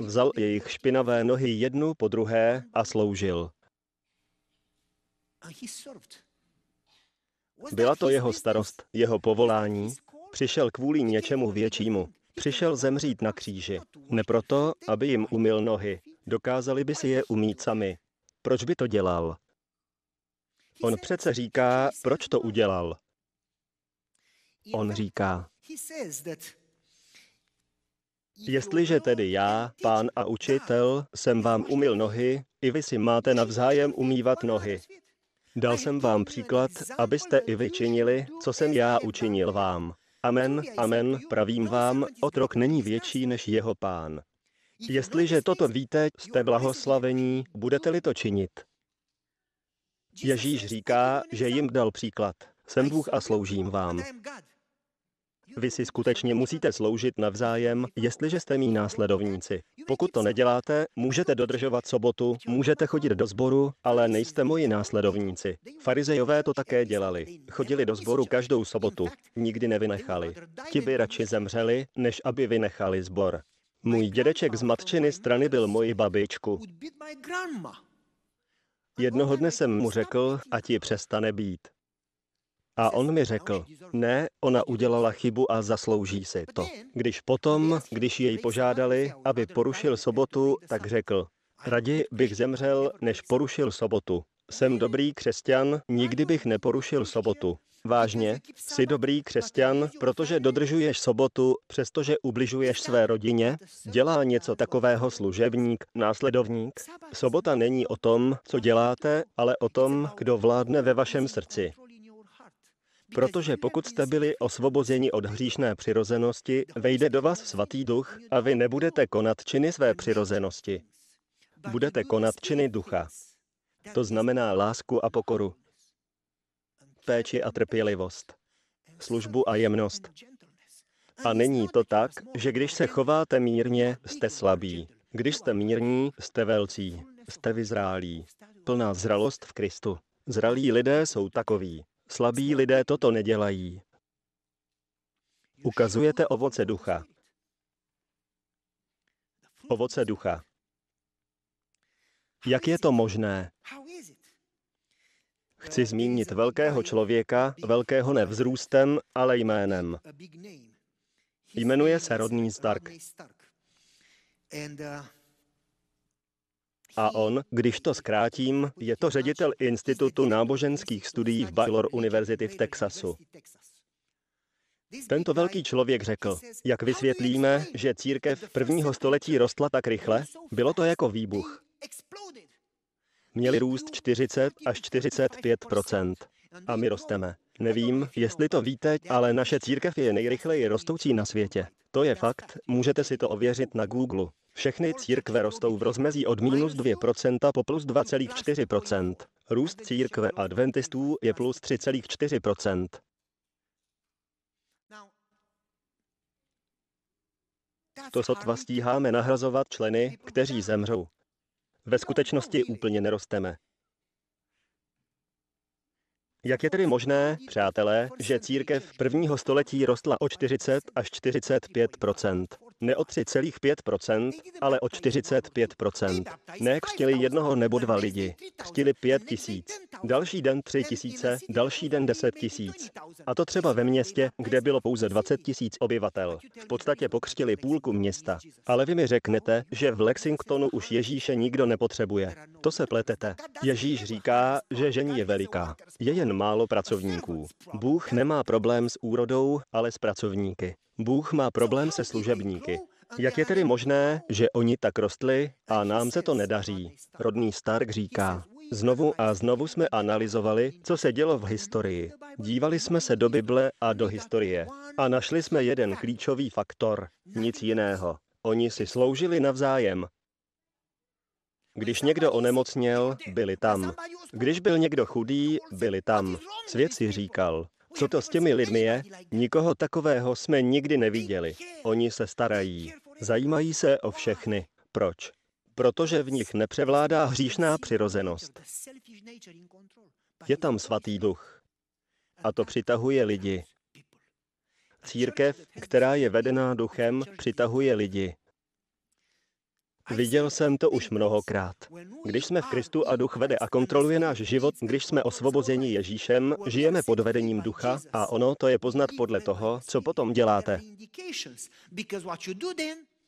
Vzal jejich špinavé nohy jednu po druhé a sloužil. Byla to jeho starost, jeho povolání. Přišel kvůli něčemu většímu. Přišel zemřít na kříži. Ne proto, aby jim umyl nohy. Dokázali by si je umít sami. Proč by to dělal? On přece říká, proč to udělal. On říká, jestliže tedy já, pán a učitel, jsem vám umyl nohy, i vy si máte navzájem umývat nohy. Dal jsem vám příklad, abyste i vy činili, co jsem já učinil vám. Amen, amen, pravím vám, otrok není větší než jeho pán. Jestliže toto víte, jste blahoslavení, budete-li to činit. Ježíš říká, že jim dal příklad. Jsem Bůh a sloužím vám. Vy si skutečně musíte sloužit navzájem, jestliže jste mý následovníci. Pokud to neděláte, můžete dodržovat sobotu, můžete chodit do sboru, ale nejste moji následovníci. Farizejové to také dělali. Chodili do sboru každou sobotu. Nikdy nevynechali. Ti by radši zemřeli, než aby vynechali sbor. Můj dědeček z matčiny strany byl moji babičku. Jednoho dne jsem mu řekl, ať ji přestane být. A on mi řekl, ne, ona udělala chybu a zaslouží si to. Když potom, když jej požádali, aby porušil sobotu, tak řekl, raději bych zemřel, než porušil sobotu. Jsem dobrý křesťan, nikdy bych neporušil sobotu. Vážně, jsi dobrý křesťan, protože dodržuješ sobotu, přestože ubližuješ své rodině? Dělá něco takového služebník, následovník? Sobota není o tom, co děláte, ale o tom, kdo vládne ve vašem srdci. Protože pokud jste byli osvobozeni od hříšné přirozenosti, vejde do vás svatý duch a vy nebudete konat činy své přirozenosti. Budete konat činy ducha. To znamená lásku a pokoru, péči a trpělivost, službu a jemnost. A není to tak, že když se chováte mírně, jste slabí. Když jste mírní, jste velcí, jste vyzrálí. Plná zralost v Kristu. Zralí lidé jsou takoví. Slabí lidé toto nedělají. Ukazujete ovoce ducha. Ovoce ducha. Jak je to možné? Chci zmínit velkého člověka, velkého nevzrůstem, ale jménem. Jmenuje se Rodný Stark. A on, když to zkrátím, je to ředitel Institutu náboženských studií v Baylor University v Texasu. Tento velký člověk řekl, jak vysvětlíme, že církev prvního století rostla tak rychle, bylo to jako výbuch. Měli růst 40 až 45% A my rosteme. Nevím, jestli to víte, ale naše církev je nejrychleji rostoucí na světě. To je fakt, můžete si to ověřit na Google. Všechny církve rostou v rozmezí od minus 2% po plus 2,4%. Růst církve adventistů je plus 3,4%. To sotva stíháme nahrazovat členy, kteří zemřou. Ve skutečnosti úplně nerosteme. Jak je tedy možné, přátelé, že církev prvního století rostla o 40 až 45 ne o 3,5%, ale o 45%. Ne křtili jednoho nebo dva lidi, křtili pět tisíc. Další den tři tisíce, další den deset tisíc. A to třeba ve městě, kde bylo pouze 20 tisíc obyvatel. V podstatě pokřtili půlku města. Ale vy mi řeknete, že v Lexingtonu už Ježíše nikdo nepotřebuje. To se pletete. Ježíš říká, že žení je veliká. Je jen málo pracovníků. Bůh nemá problém s úrodou, ale s pracovníky. Bůh má problém se služebníky. Jak je tedy možné, že oni tak rostli a nám se to nedaří? Rodný Stark říká, Znovu a znovu jsme analyzovali, co se dělo v historii. Dívali jsme se do Bible a do historie. A našli jsme jeden klíčový faktor. Nic jiného. Oni si sloužili navzájem. Když někdo onemocněl, byli tam. Když byl někdo chudý, byli tam. Svět si říkal, co to s těmi lidmi je? Nikoho takového jsme nikdy neviděli. Oni se starají. Zajímají se o všechny. Proč? protože v nich nepřevládá hříšná přirozenost. Je tam svatý duch. A to přitahuje lidi. Církev, která je vedená duchem, přitahuje lidi. Viděl jsem to už mnohokrát. Když jsme v Kristu a duch vede a kontroluje náš život, když jsme osvobozeni Ježíšem, žijeme pod vedením ducha a ono to je poznat podle toho, co potom děláte.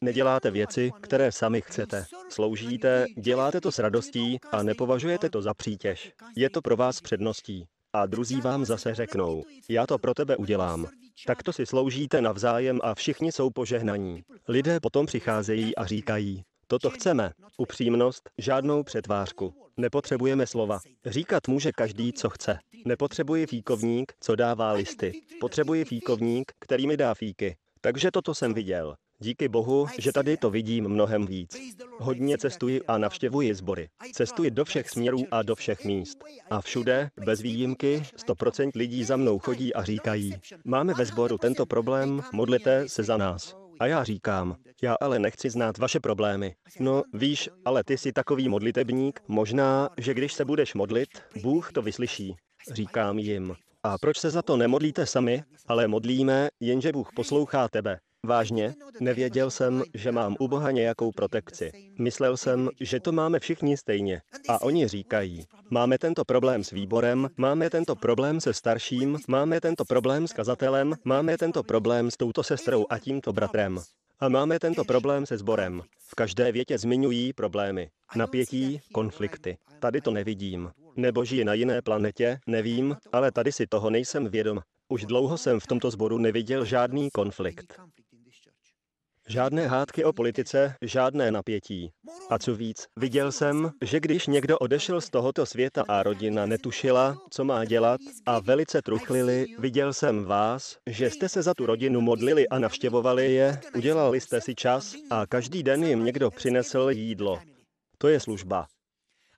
Neděláte věci, které sami chcete. Sloužíte, děláte to s radostí a nepovažujete to za přítěž. Je to pro vás předností. A druzí vám zase řeknou, já to pro tebe udělám. Takto si sloužíte navzájem a všichni jsou požehnaní. Lidé potom přicházejí a říkají, toto chceme. Upřímnost, žádnou přetvářku. Nepotřebujeme slova. Říkat může každý, co chce. Nepotřebuji fíkovník, co dává listy. Potřebuji fíkovník, který mi dá fíky. Takže toto jsem viděl. Díky Bohu, že tady to vidím mnohem víc. Hodně cestuji a navštěvuji sbory. Cestuji do všech směrů a do všech míst. A všude, bez výjimky, 100% lidí za mnou chodí a říkají, máme ve sboru tento problém, modlite se za nás. A já říkám, já ale nechci znát vaše problémy. No, víš, ale ty jsi takový modlitebník, možná, že když se budeš modlit, Bůh to vyslyší. Říkám jim. A proč se za to nemodlíte sami, ale modlíme, jenže Bůh poslouchá tebe. Vážně, nevěděl jsem, že mám u Boha nějakou protekci. Myslel jsem, že to máme všichni stejně. A oni říkají, máme tento problém s výborem, máme tento problém se starším, máme tento problém s kazatelem, máme tento problém s touto sestrou a tímto bratrem. A máme tento problém se sborem. V každé větě zmiňují problémy. Napětí, konflikty. Tady to nevidím. Nebo žije na jiné planetě, nevím, ale tady si toho nejsem vědom. Už dlouho jsem v tomto sboru neviděl žádný konflikt. Žádné hádky o politice, žádné napětí. A co víc, viděl jsem, že když někdo odešel z tohoto světa a rodina netušila, co má dělat a velice truchlili, viděl jsem vás, že jste se za tu rodinu modlili a navštěvovali je, udělali jste si čas a každý den jim někdo přinesl jídlo. To je služba.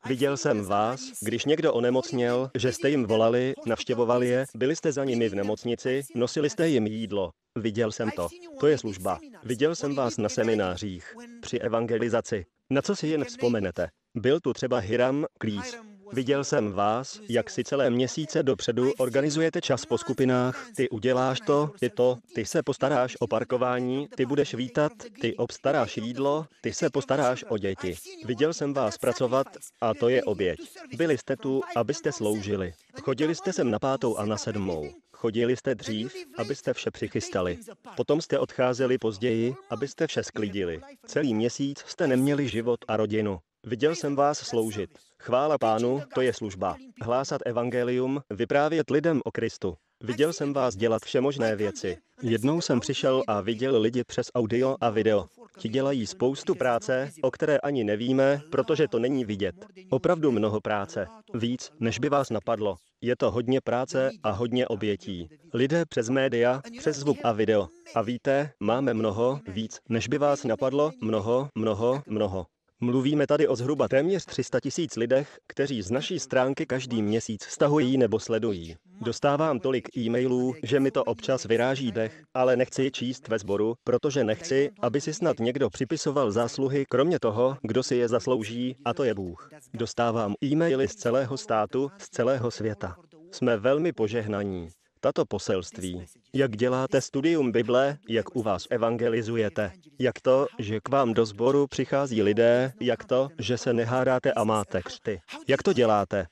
Viděl jsem vás, když někdo onemocněl, že jste jim volali, navštěvovali je, byli jste za nimi v nemocnici, nosili jste jim jídlo. Viděl jsem to. To je služba. Viděl jsem vás na seminářích, při evangelizaci. Na co si jen vzpomenete? Byl tu třeba Hiram Klís. Viděl jsem vás, jak si celé měsíce dopředu organizujete čas po skupinách, ty uděláš to, ty to, ty se postaráš o parkování, ty budeš vítat, ty obstaráš jídlo, ty se postaráš o děti. Viděl jsem vás pracovat a to je oběť. Byli jste tu, abyste sloužili. Chodili jste sem na pátou a na sedmou. Chodili jste dřív, abyste vše přichystali. Potom jste odcházeli později, abyste vše sklidili. Celý měsíc jste neměli život a rodinu. Viděl jsem vás sloužit. Chvála pánu, to je služba. Hlásat evangelium, vyprávět lidem o Kristu. Viděl jsem vás dělat všemožné věci. Jednou jsem přišel a viděl lidi přes audio a video. Ti dělají spoustu práce, o které ani nevíme, protože to není vidět. Opravdu mnoho práce. Víc, než by vás napadlo. Je to hodně práce a hodně obětí. Lidé přes média, přes zvuk a video. A víte, máme mnoho, víc, než by vás napadlo, mnoho, mnoho, mnoho. Mluvíme tady o zhruba téměř 300 tisíc lidech, kteří z naší stránky každý měsíc stahují nebo sledují. Dostávám tolik e-mailů, že mi to občas vyráží dech, ale nechci je číst ve sboru, protože nechci, aby si snad někdo připisoval zásluhy, kromě toho, kdo si je zaslouží, a to je Bůh. Dostávám e-maily z celého státu, z celého světa. Jsme velmi požehnaní tato poselství. Jak děláte studium Bible, jak u vás evangelizujete, jak to, že k vám do sboru přichází lidé, jak to, že se nehádáte a máte křty. Jak to děláte?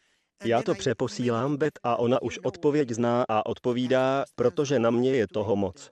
Já to přeposílám Bet a ona už odpověď zná a odpovídá, protože na mě je toho moc.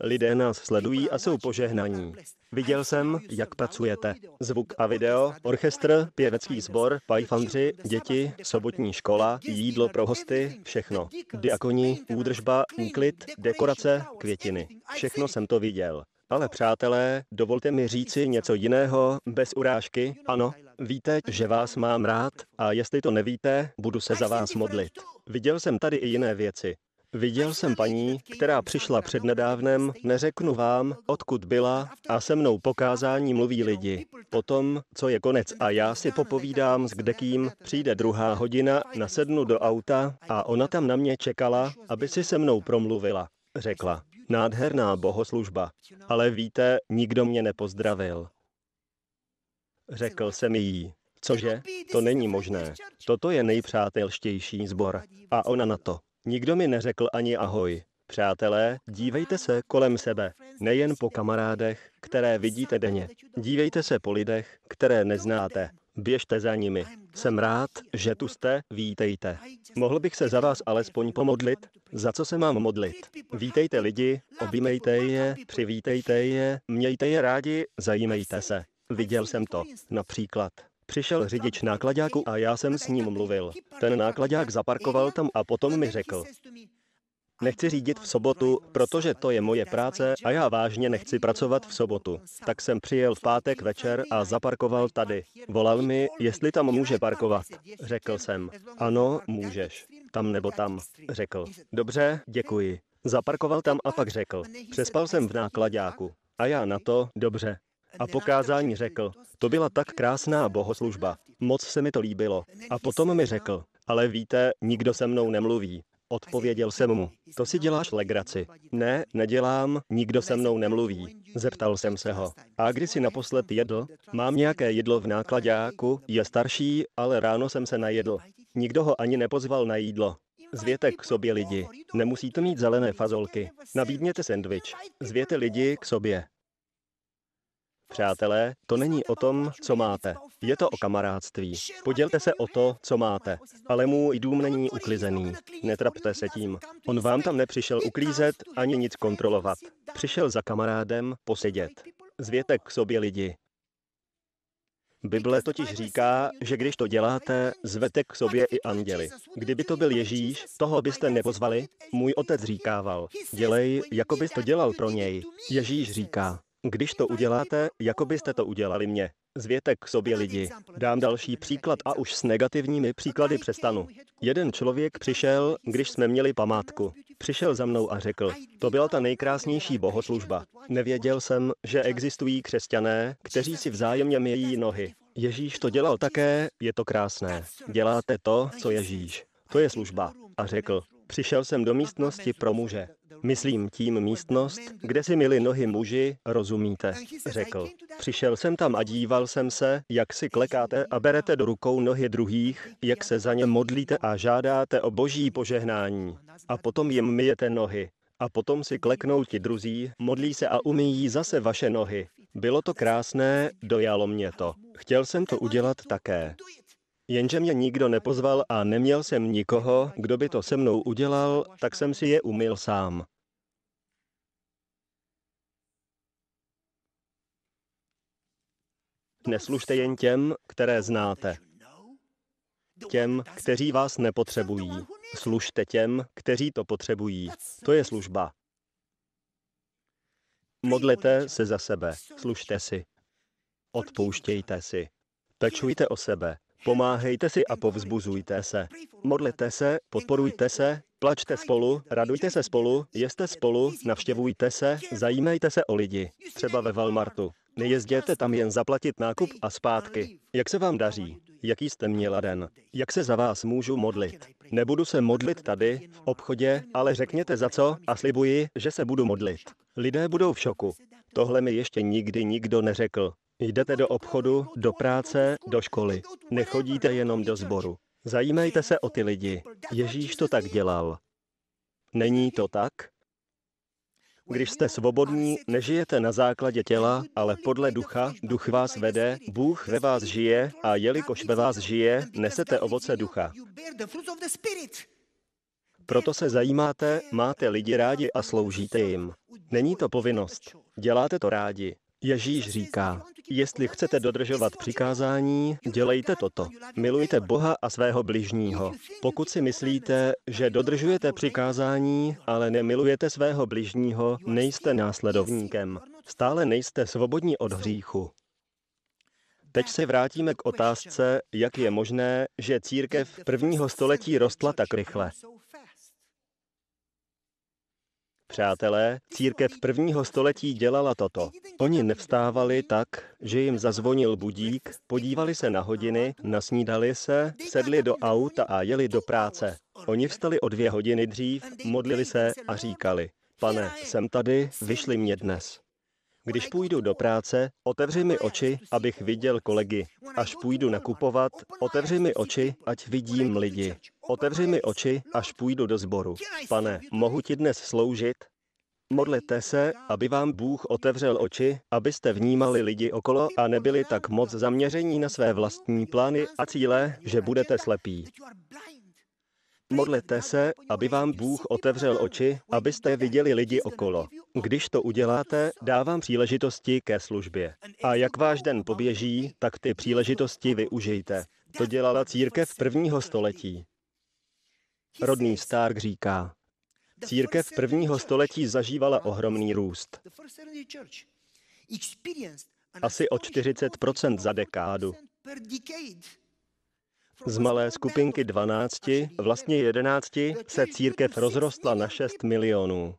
Lidé nás sledují a jsou požehnaní. Viděl jsem, jak pracujete. Zvuk a video, orchestr, pěvecký sbor, pajfandři, děti, sobotní škola, jídlo pro hosty, všechno. Diakoni, údržba, úklid, dekorace, květiny. Všechno jsem to viděl. Ale přátelé, dovolte mi říci něco jiného, bez urážky. Ano, víte, že vás mám rád a jestli to nevíte, budu se za vás modlit. Viděl jsem tady i jiné věci. Viděl jsem paní, která přišla před nedávnem, neřeknu vám, odkud byla, a se mnou pokázání mluví lidi. Potom, co je konec a já si popovídám s kdekým, přijde druhá hodina, nasednu do auta a ona tam na mě čekala, aby si se mnou promluvila. Řekla, nádherná bohoslužba, ale víte, nikdo mě nepozdravil. Řekl jsem jí, cože? To není možné. Toto je nejpřátelštější sbor. A ona na to. Nikdo mi neřekl ani ahoj. Přátelé, dívejte se kolem sebe, nejen po kamarádech, které vidíte denně. Dívejte se po lidech, které neznáte. Běžte za nimi. Jsem rád, že tu jste, vítejte. Mohl bych se za vás alespoň pomodlit? Za co se mám modlit? Vítejte lidi, objímejte je, přivítejte je, mějte je rádi, zajímejte se. Viděl jsem to. Například. Přišel řidič nákladáku a já jsem s ním mluvil. Ten nákladák zaparkoval tam a potom mi řekl, Nechci řídit v sobotu, protože to je moje práce a já vážně nechci pracovat v sobotu. Tak jsem přijel v pátek večer a zaparkoval tady. Volal mi, jestli tam může parkovat. Řekl jsem, ano, můžeš. Tam nebo tam. Řekl, dobře, děkuji. Zaparkoval tam a pak řekl, přespal jsem v nákladáku. A já na to, dobře. A pokázání řekl, to byla tak krásná bohoslužba. Moc se mi to líbilo. A potom mi řekl, ale víte, nikdo se mnou nemluví. Odpověděl jsem mu, to si děláš legraci. Ne, nedělám, nikdo se mnou nemluví. Zeptal jsem se ho. A kdy si naposled jedl? Mám nějaké jídlo v nákladáku, je starší, ale ráno jsem se najedl. Nikdo ho ani nepozval na jídlo. Zvěte k sobě lidi. Nemusíte mít zelené fazolky. Nabídněte sendvič. Zvěte lidi k sobě. Přátelé, to není o tom, co máte. Je to o kamarádství. Podělte se o to, co máte. Ale můj dům není uklizený. Netrapte se tím. On vám tam nepřišel uklízet ani nic kontrolovat. Přišel za kamarádem posedět. Zvěte k sobě lidi. Bible totiž říká, že když to děláte, zvete k sobě i anděli. Kdyby to byl Ježíš, toho byste nepozvali? Můj otec říkával, dělej, jako bys to dělal pro něj. Ježíš říká, když to uděláte, jako byste to udělali mě. Zvěte k sobě lidi. Dám další příklad a už s negativními příklady přestanu. Jeden člověk přišel, když jsme měli památku. Přišel za mnou a řekl, to byla ta nejkrásnější bohoslužba. Nevěděl jsem, že existují křesťané, kteří si vzájemně mějí nohy. Ježíš to dělal také, je to krásné. Děláte to, co Ježíš. To je služba. A řekl, přišel jsem do místnosti pro muže. Myslím tím místnost, kde si mili nohy muži, rozumíte, řekl. Přišel jsem tam a díval jsem se, jak si klekáte a berete do rukou nohy druhých, jak se za ně modlíte a žádáte o boží požehnání. A potom jim myjete nohy. A potom si kleknou ti druzí, modlí se a umíjí zase vaše nohy. Bylo to krásné, dojalo mě to. Chtěl jsem to udělat také. Jenže mě nikdo nepozval a neměl jsem nikoho, kdo by to se mnou udělal, tak jsem si je umyl sám. Neslužte jen těm, které znáte. Těm, kteří vás nepotřebují. Služte těm, kteří to potřebují. To je služba. Modlete se za sebe. Služte si. Odpouštějte si. Pečujte o sebe. Pomáhejte si a povzbuzujte se. Modlete se, podporujte se, plačte spolu, radujte se spolu, jeste spolu, navštěvujte se, zajímejte se o lidi. Třeba ve Walmartu. Nejezděte tam jen zaplatit nákup a zpátky. Jak se vám daří? Jaký jste měla den? Jak se za vás můžu modlit? Nebudu se modlit tady, v obchodě, ale řekněte za co a slibuji, že se budu modlit. Lidé budou v šoku. Tohle mi ještě nikdy nikdo neřekl. Jdete do obchodu, do práce, do školy. Nechodíte jenom do sboru. Zajímejte se o ty lidi. Ježíš to tak dělal. Není to tak? Když jste svobodní, nežijete na základě těla, ale podle ducha, duch vás vede, Bůh ve vás žije a jelikož ve vás žije, nesete ovoce ducha. Proto se zajímáte, máte lidi rádi a sloužíte jim. Není to povinnost. Děláte to rádi. Ježíš říká, jestli chcete dodržovat přikázání, dělejte toto. Milujte Boha a svého bližního. Pokud si myslíte, že dodržujete přikázání, ale nemilujete svého bližního, nejste následovníkem. Stále nejste svobodní od hříchu. Teď se vrátíme k otázce, jak je možné, že církev prvního století rostla tak rychle. Přátelé, církev prvního století dělala toto. Oni nevstávali tak, že jim zazvonil budík, podívali se na hodiny, nasnídali se, sedli do auta a jeli do práce. Oni vstali o dvě hodiny dřív, modlili se a říkali, pane, jsem tady, vyšli mě dnes. Když půjdu do práce, otevři mi oči, abych viděl kolegy. Až půjdu nakupovat, otevři mi oči, ať vidím lidi. Otevři mi oči, až půjdu do sboru. Pane, mohu ti dnes sloužit? Modlete se, aby vám Bůh otevřel oči, abyste vnímali lidi okolo a nebyli tak moc zaměření na své vlastní plány a cíle, že budete slepí. Modlete se, aby vám Bůh otevřel oči, abyste viděli lidi okolo. Když to uděláte, dávám příležitosti ke službě. A jak váš den poběží, tak ty příležitosti využijte. To dělala církev prvního století. Rodný Stark říká, církev prvního století zažívala ohromný růst. Asi o 40% za dekádu. Z malé skupinky 12, vlastně 11, se církev rozrostla na 6 milionů.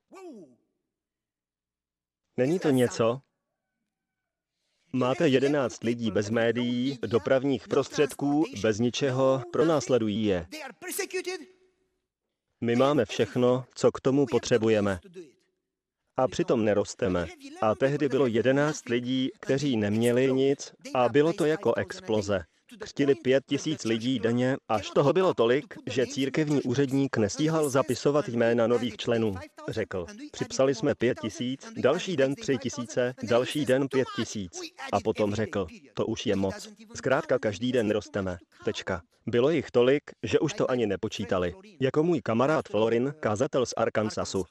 Není to něco? Máte 11 lidí bez médií, dopravních prostředků, bez ničeho, pronásledují je. My máme všechno, co k tomu potřebujeme. A přitom nerosteme. A tehdy bylo 11 lidí, kteří neměli nic a bylo to jako exploze. Křtili pět tisíc lidí denně, až toho bylo tolik, že církevní úředník nestíhal zapisovat jména nových členů. Řekl, připsali jsme pět tisíc, další den tři tisíce, další den pět tisíc. A potom řekl, to už je moc. Zkrátka každý den rosteme. Tečka. Bylo jich tolik, že už to ani nepočítali. Jako můj kamarád Florin, kázatel z Arkansasu.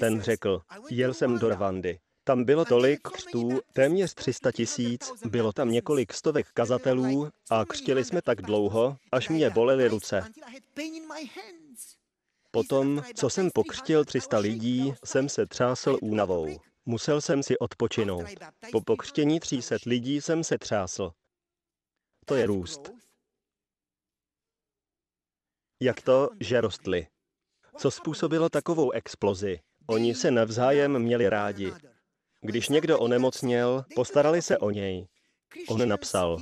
Ten řekl, jel jsem do Rwandy. Tam bylo tolik křtů, téměř 300 tisíc, bylo tam několik stovek kazatelů a křtili jsme tak dlouho, až mě bolely ruce. Potom, co jsem pokřtil 300 lidí, jsem se třásl únavou. Musel jsem si odpočinout. Po pokřtění 300 lidí jsem se třásl. To je růst. Jak to, že rostly? Co způsobilo takovou explozi? Oni se navzájem měli rádi. Když někdo onemocněl, postarali se o něj. On napsal,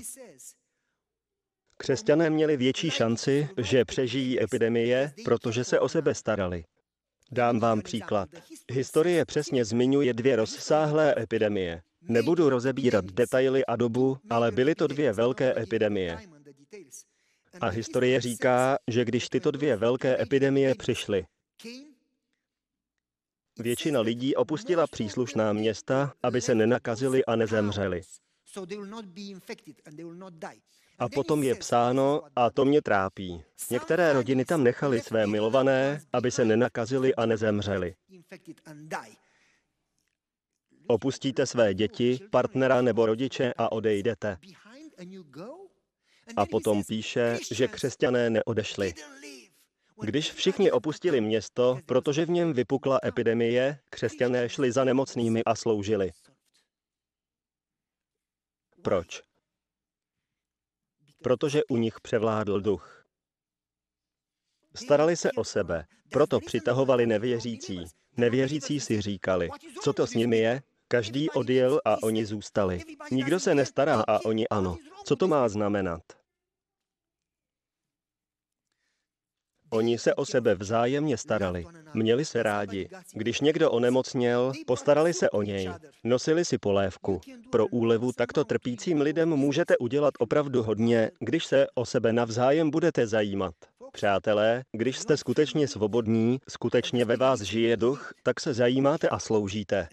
Křesťané měli větší šanci, že přežijí epidemie, protože se o sebe starali. Dám vám příklad. Historie přesně zmiňuje dvě rozsáhlé epidemie. Nebudu rozebírat detaily a dobu, ale byly to dvě velké epidemie. A historie říká, že když tyto dvě velké epidemie přišly, Většina lidí opustila příslušná města, aby se nenakazili a nezemřeli. A potom je psáno, a to mě trápí. Některé rodiny tam nechali své milované, aby se nenakazili a nezemřeli. Opustíte své děti, partnera nebo rodiče a odejdete. A potom píše, že křesťané neodešli. Když všichni opustili město, protože v něm vypukla epidemie, křesťané šli za nemocnými a sloužili. Proč? Protože u nich převládl duch. Starali se o sebe, proto přitahovali nevěřící. Nevěřící si říkali, co to s nimi je? Každý odjel a oni zůstali. Nikdo se nestará a oni ano. Co to má znamenat? Oni se o sebe vzájemně starali, měli se rádi. Když někdo onemocněl, postarali se o něj, nosili si polévku. Pro úlevu takto trpícím lidem můžete udělat opravdu hodně, když se o sebe navzájem budete zajímat. Přátelé, když jste skutečně svobodní, skutečně ve vás žije duch, tak se zajímáte a sloužíte.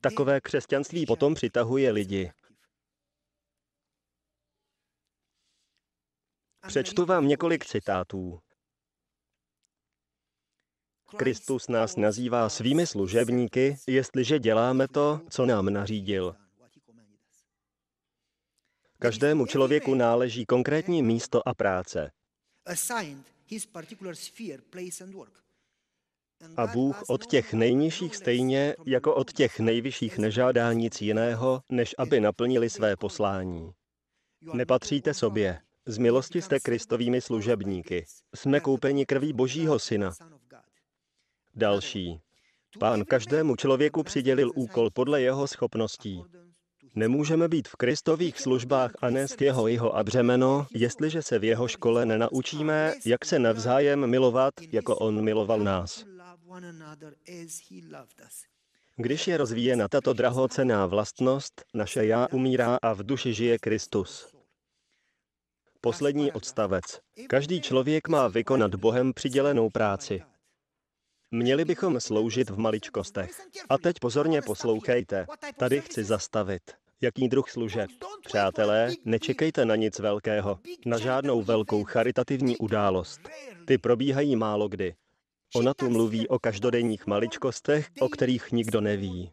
Takové křesťanství potom přitahuje lidi. Přečtu vám několik citátů. Kristus nás nazývá svými služebníky, jestliže děláme to, co nám nařídil. Každému člověku náleží konkrétní místo a práce. A Bůh od těch nejnižších stejně jako od těch nejvyšších nežádá nic jiného, než aby naplnili své poslání. Nepatříte sobě, z milosti jste Kristovými služebníky. Jsme koupeni krví Božího Syna. Další. Pán každému člověku přidělil úkol podle jeho schopností. Nemůžeme být v Kristových službách a nést jeho jeho a břemeno, jestliže se v jeho škole nenaučíme, jak se navzájem milovat, jako on miloval nás. Když je rozvíjena tato drahocená vlastnost, naše já umírá a v duši žije Kristus. Poslední odstavec. Každý člověk má vykonat Bohem přidělenou práci. Měli bychom sloužit v maličkostech. A teď pozorně poslouchejte. Tady chci zastavit. Jaký druh služeb? Přátelé, nečekejte na nic velkého, na žádnou velkou charitativní událost. Ty probíhají málo kdy. Ona tu mluví o každodenních maličkostech, o kterých nikdo neví.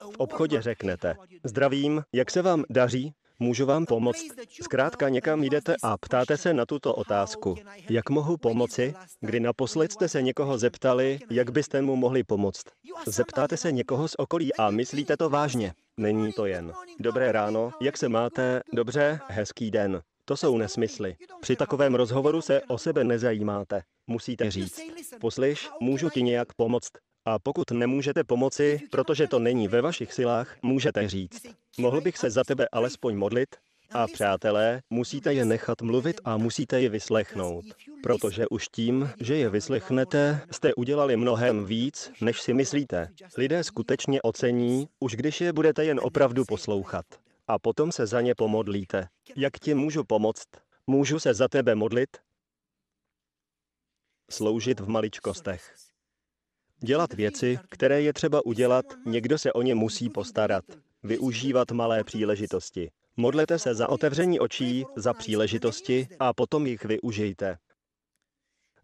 V obchodě řeknete, zdravím, jak se vám daří? Můžu vám pomoct? Zkrátka někam jdete a ptáte se na tuto otázku. Jak mohu pomoci? Kdy naposled jste se někoho zeptali, jak byste mu mohli pomoct? Zeptáte se někoho z okolí a myslíte to vážně. Není to jen. Dobré ráno, jak se máte? Dobře, hezký den. To jsou nesmysly. Při takovém rozhovoru se o sebe nezajímáte. Musíte říct, poslyš, můžu ti nějak pomoct. A pokud nemůžete pomoci, protože to není ve vašich silách, můžete říct, mohl bych se za tebe alespoň modlit? A přátelé, musíte je nechat mluvit a musíte je vyslechnout. Protože už tím, že je vyslechnete, jste udělali mnohem víc, než si myslíte. Lidé skutečně ocení, už když je budete jen opravdu poslouchat. A potom se za ně pomodlíte. Jak ti můžu pomoct? Můžu se za tebe modlit? Sloužit v maličkostech. Dělat věci, které je třeba udělat, někdo se o ně musí postarat. Využívat malé příležitosti. Modlete se za otevření očí, za příležitosti a potom jich využijte.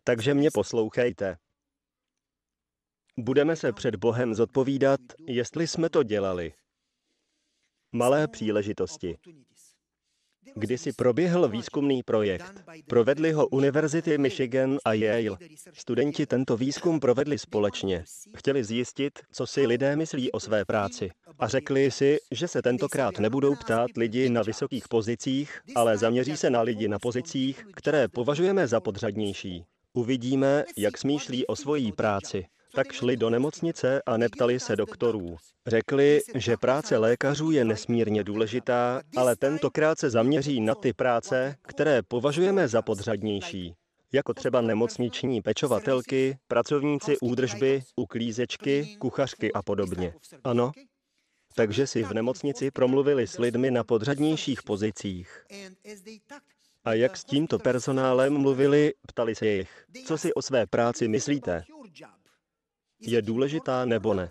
Takže mě poslouchejte. Budeme se před Bohem zodpovídat, jestli jsme to dělali. Malé příležitosti. Kdysi proběhl výzkumný projekt. Provedli ho univerzity Michigan a Yale. Studenti tento výzkum provedli společně. Chtěli zjistit, co si lidé myslí o své práci. A řekli si, že se tentokrát nebudou ptát lidi na vysokých pozicích, ale zaměří se na lidi na pozicích, které považujeme za podřadnější. Uvidíme, jak smýšlí o svojí práci tak šli do nemocnice a neptali se doktorů. Řekli, že práce lékařů je nesmírně důležitá, ale tentokrát se zaměří na ty práce, které považujeme za podřadnější jako třeba nemocniční pečovatelky, pracovníci údržby, uklízečky, kuchařky a podobně. Ano, takže si v nemocnici promluvili s lidmi na podřadnějších pozicích. A jak s tímto personálem mluvili, ptali se jich, co si o své práci myslíte je důležitá nebo ne.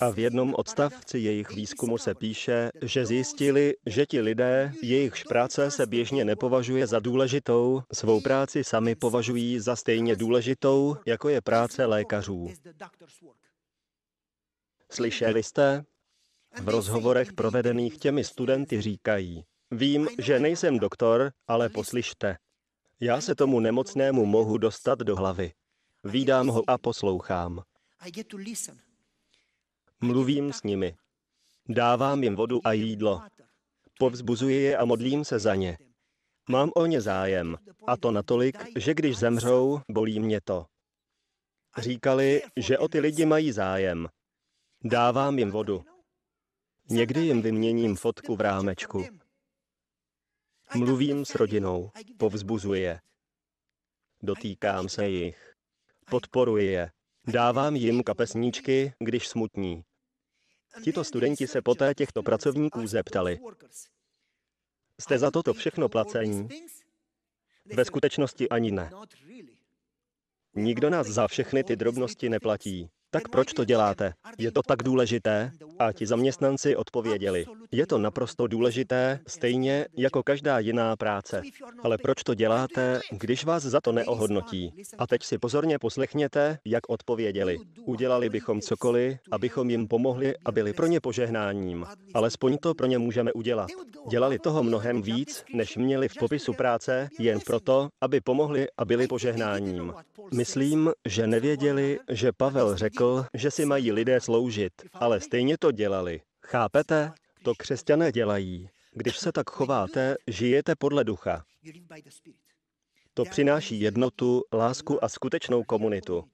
A v jednom odstavci jejich výzkumu se píše, že zjistili, že ti lidé, jejichž práce se běžně nepovažuje za důležitou, svou práci sami považují za stejně důležitou, jako je práce lékařů. Slyšeli jste? V rozhovorech provedených těmi studenty říkají, vím, že nejsem doktor, ale poslyšte. Já se tomu nemocnému mohu dostat do hlavy. Vídám ho a poslouchám. Mluvím s nimi. Dávám jim vodu a jídlo. Povzbuzuji je a modlím se za ně. Mám o ně zájem. A to natolik, že když zemřou, bolí mě to. Říkali, že o ty lidi mají zájem. Dávám jim vodu. Někdy jim vyměním fotku v rámečku. Mluvím s rodinou, povzbuzuji je. Dotýkám se jich. Podporuji je. Dávám jim kapesníčky, když smutní. Tito studenti se poté těchto pracovníků zeptali. Jste za toto všechno placení? Ve skutečnosti ani ne. Nikdo nás za všechny ty drobnosti neplatí. Tak proč to děláte? Je to tak důležité? A ti zaměstnanci odpověděli, je to naprosto důležité, stejně jako každá jiná práce. Ale proč to děláte, když vás za to neohodnotí? A teď si pozorně poslechněte, jak odpověděli. Udělali bychom cokoliv, abychom jim pomohli a byli pro ně požehnáním. Alespoň to pro ně můžeme udělat. Dělali toho mnohem víc, než měli v popisu práce, jen proto, aby pomohli a byli požehnáním. Myslím, že nevěděli, že Pavel řekl, že si mají lidé sloužit, ale stejně to dělali. Chápete? To křesťané dělají. Když se tak chováte, žijete podle ducha. To přináší jednotu, lásku a skutečnou komunitu.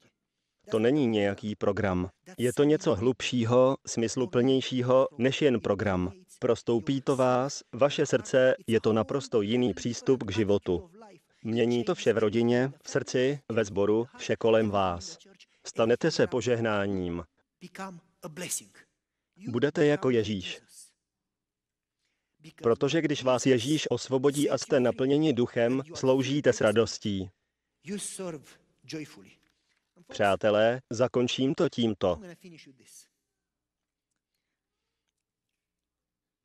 To není nějaký program. Je to něco hlubšího, smysluplnějšího než jen program. Prostoupí to vás, vaše srdce, je to naprosto jiný přístup k životu. Mění to vše v rodině, v srdci, ve sboru, vše kolem vás. Stanete se požehnáním. Budete jako Ježíš. Protože když vás Ježíš osvobodí a jste naplněni duchem, sloužíte s radostí. Přátelé, zakončím to tímto.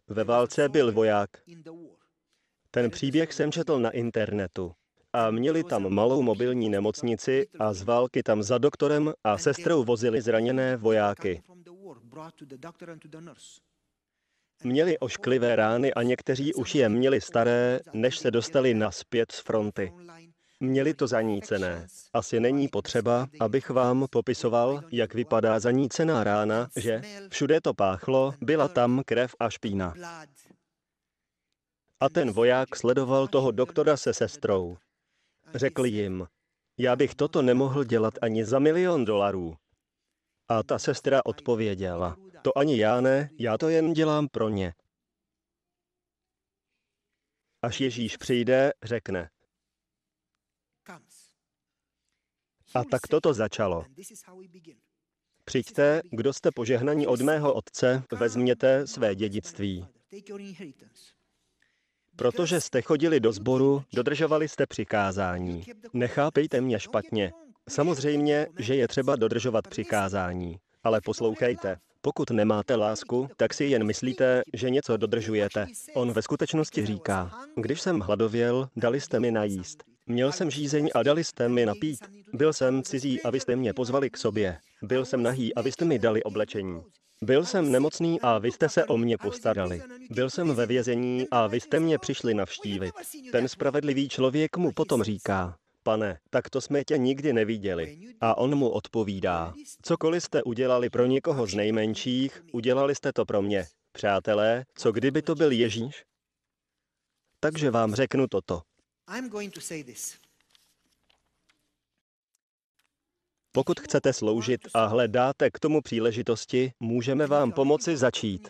Ve válce byl voják. Ten příběh jsem četl na internetu. A měli tam malou mobilní nemocnici a z války tam za doktorem a sestrou vozili zraněné vojáky. Měli ošklivé rány a někteří už je měli staré, než se dostali naspět z fronty. Měli to zanícené. Asi není potřeba, abych vám popisoval, jak vypadá zanícená rána, že všude to páchlo, byla tam krev a špína. A ten voják sledoval toho doktora se sestrou. Řekl jim, já bych toto nemohl dělat ani za milion dolarů. A ta sestra odpověděla, to ani já ne, já to jen dělám pro ně. Až Ježíš přijde, řekne. A tak toto začalo. Přijďte, kdo jste požehnaní od mého otce, vezměte své dědictví. Protože jste chodili do sboru, dodržovali jste přikázání. Nechápejte mě špatně. Samozřejmě, že je třeba dodržovat přikázání. Ale poslouchejte, pokud nemáte lásku, tak si jen myslíte, že něco dodržujete. On ve skutečnosti říká, když jsem hladověl, dali jste mi najíst. Měl jsem žízeň a dali jste mi napít. Byl jsem cizí, abyste mě pozvali k sobě. Byl jsem nahý, abyste mi dali oblečení. Byl jsem nemocný a vy jste se o mě postarali. Byl jsem ve vězení a vy jste mě přišli navštívit. Ten spravedlivý člověk mu potom říká, pane, tak to jsme tě nikdy neviděli. A on mu odpovídá, cokoliv jste udělali pro někoho z nejmenších, udělali jste to pro mě. Přátelé, co kdyby to byl Ježíš? Takže vám řeknu toto. Pokud chcete sloužit a hledáte k tomu příležitosti, můžeme vám pomoci začít.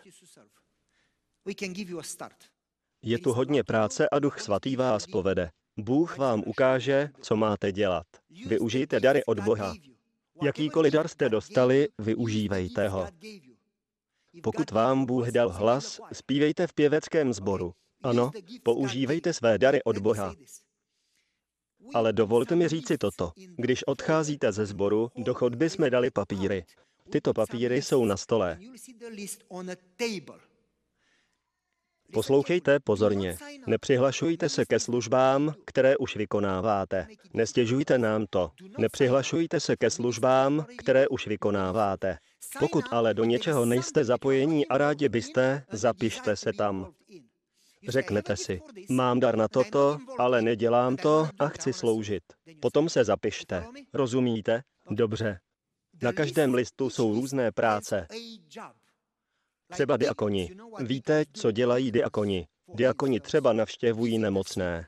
Je tu hodně práce a Duch Svatý vás povede. Bůh vám ukáže, co máte dělat. Využijte dary od Boha. Jakýkoliv dar jste dostali, využívejte ho. Pokud vám Bůh dal hlas, zpívejte v pěveckém sboru. Ano, používejte své dary od Boha. Ale dovolte mi říci toto. Když odcházíte ze sboru, do chodby jsme dali papíry. Tyto papíry jsou na stole. Poslouchejte pozorně. Nepřihlašujte se ke službám, které už vykonáváte. Nestěžujte nám to. Nepřihlašujte se ke službám, které už vykonáváte. Pokud ale do něčeho nejste zapojení a rádi byste, zapište se tam. Řeknete si, mám dar na toto, ale nedělám to a chci sloužit. Potom se zapište. Rozumíte? Dobře. Na každém listu jsou různé práce. Třeba diakoni. Víte, co dělají diakoni? Diakoni třeba navštěvují nemocné.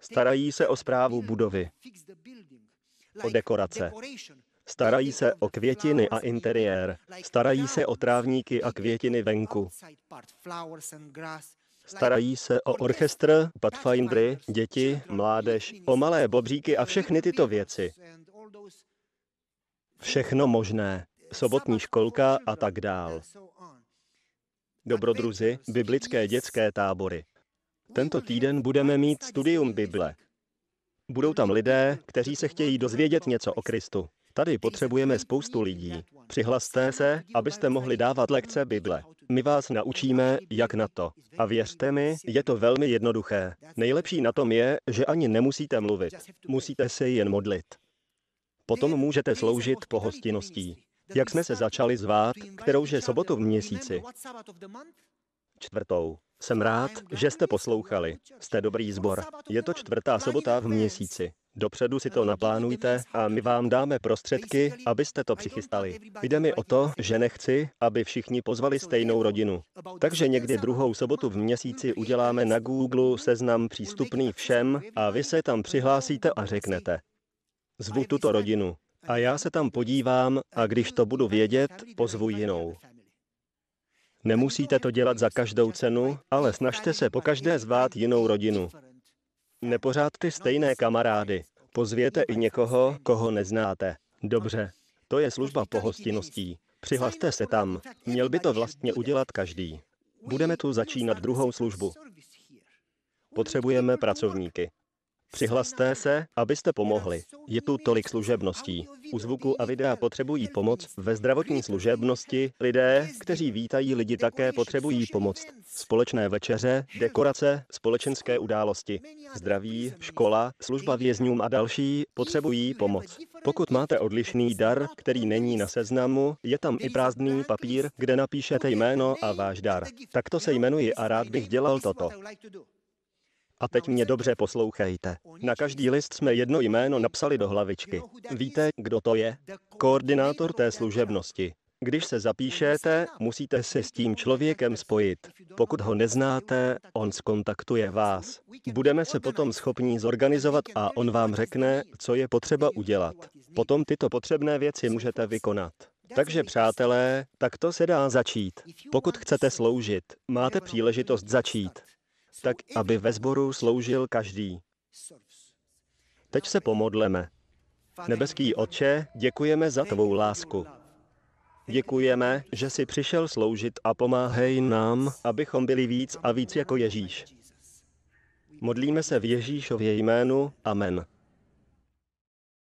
Starají se o zprávu budovy, o dekorace. Starají se o květiny a interiér. Starají se o trávníky a květiny venku. Starají se o orchestr, pathfindery, děti, mládež, o malé bobříky a všechny tyto věci. Všechno možné. Sobotní školka a tak dál. Dobrodruzi, biblické dětské tábory. Tento týden budeme mít studium Bible. Budou tam lidé, kteří se chtějí dozvědět něco o Kristu. Tady potřebujeme spoustu lidí. Přihlaste se, abyste mohli dávat lekce Bible. My vás naučíme, jak na to. A věřte mi, je to velmi jednoduché. Nejlepší na tom je, že ani nemusíte mluvit. Musíte se jen modlit. Potom můžete sloužit pohostinností. Jak jsme se začali zvát, kterouže sobotu v měsíci? Čtvrtou. Jsem rád, že jste poslouchali. Jste dobrý zbor. Je to čtvrtá sobota v měsíci. Dopředu si to naplánujte a my vám dáme prostředky, abyste to přichystali. Jde mi o to, že nechci, aby všichni pozvali stejnou rodinu. Takže někdy druhou sobotu v měsíci uděláme na Google seznam přístupný všem a vy se tam přihlásíte a řeknete. Zvu tuto rodinu. A já se tam podívám a když to budu vědět, pozvu jinou. Nemusíte to dělat za každou cenu, ale snažte se po každé zvát jinou rodinu. Nepořád ty stejné kamarády. Pozvěte i někoho, koho neznáte. Dobře. To je služba pohostinností. Přihlaste se tam. Měl by to vlastně udělat každý. Budeme tu začínat druhou službu. Potřebujeme pracovníky. Přihlaste se, abyste pomohli. Je tu tolik služebností. U zvuku a videa potřebují pomoc. Ve zdravotní služebnosti lidé, kteří vítají lidi, také potřebují pomoc. Společné večeře, dekorace, společenské události, zdraví, škola, služba vězňům a další potřebují pomoc. Pokud máte odlišný dar, který není na seznamu, je tam i prázdný papír, kde napíšete jméno a váš dar. Takto se jmenuji a rád bych dělal toto. A teď mě dobře poslouchejte. Na každý list jsme jedno jméno napsali do hlavičky. Víte, kdo to je? Koordinátor té služebnosti. Když se zapíšete, musíte se s tím člověkem spojit. Pokud ho neznáte, on skontaktuje vás. Budeme se potom schopní zorganizovat a on vám řekne, co je potřeba udělat. Potom tyto potřebné věci můžete vykonat. Takže přátelé, takto se dá začít. Pokud chcete sloužit, máte příležitost začít tak aby ve sboru sloužil každý. Teď se pomodleme. Nebeský Otče, děkujeme za tvou lásku. Děkujeme, že jsi přišel sloužit a pomáhej nám, abychom byli víc a víc jako Ježíš. Modlíme se v Ježíšově jménu. Amen.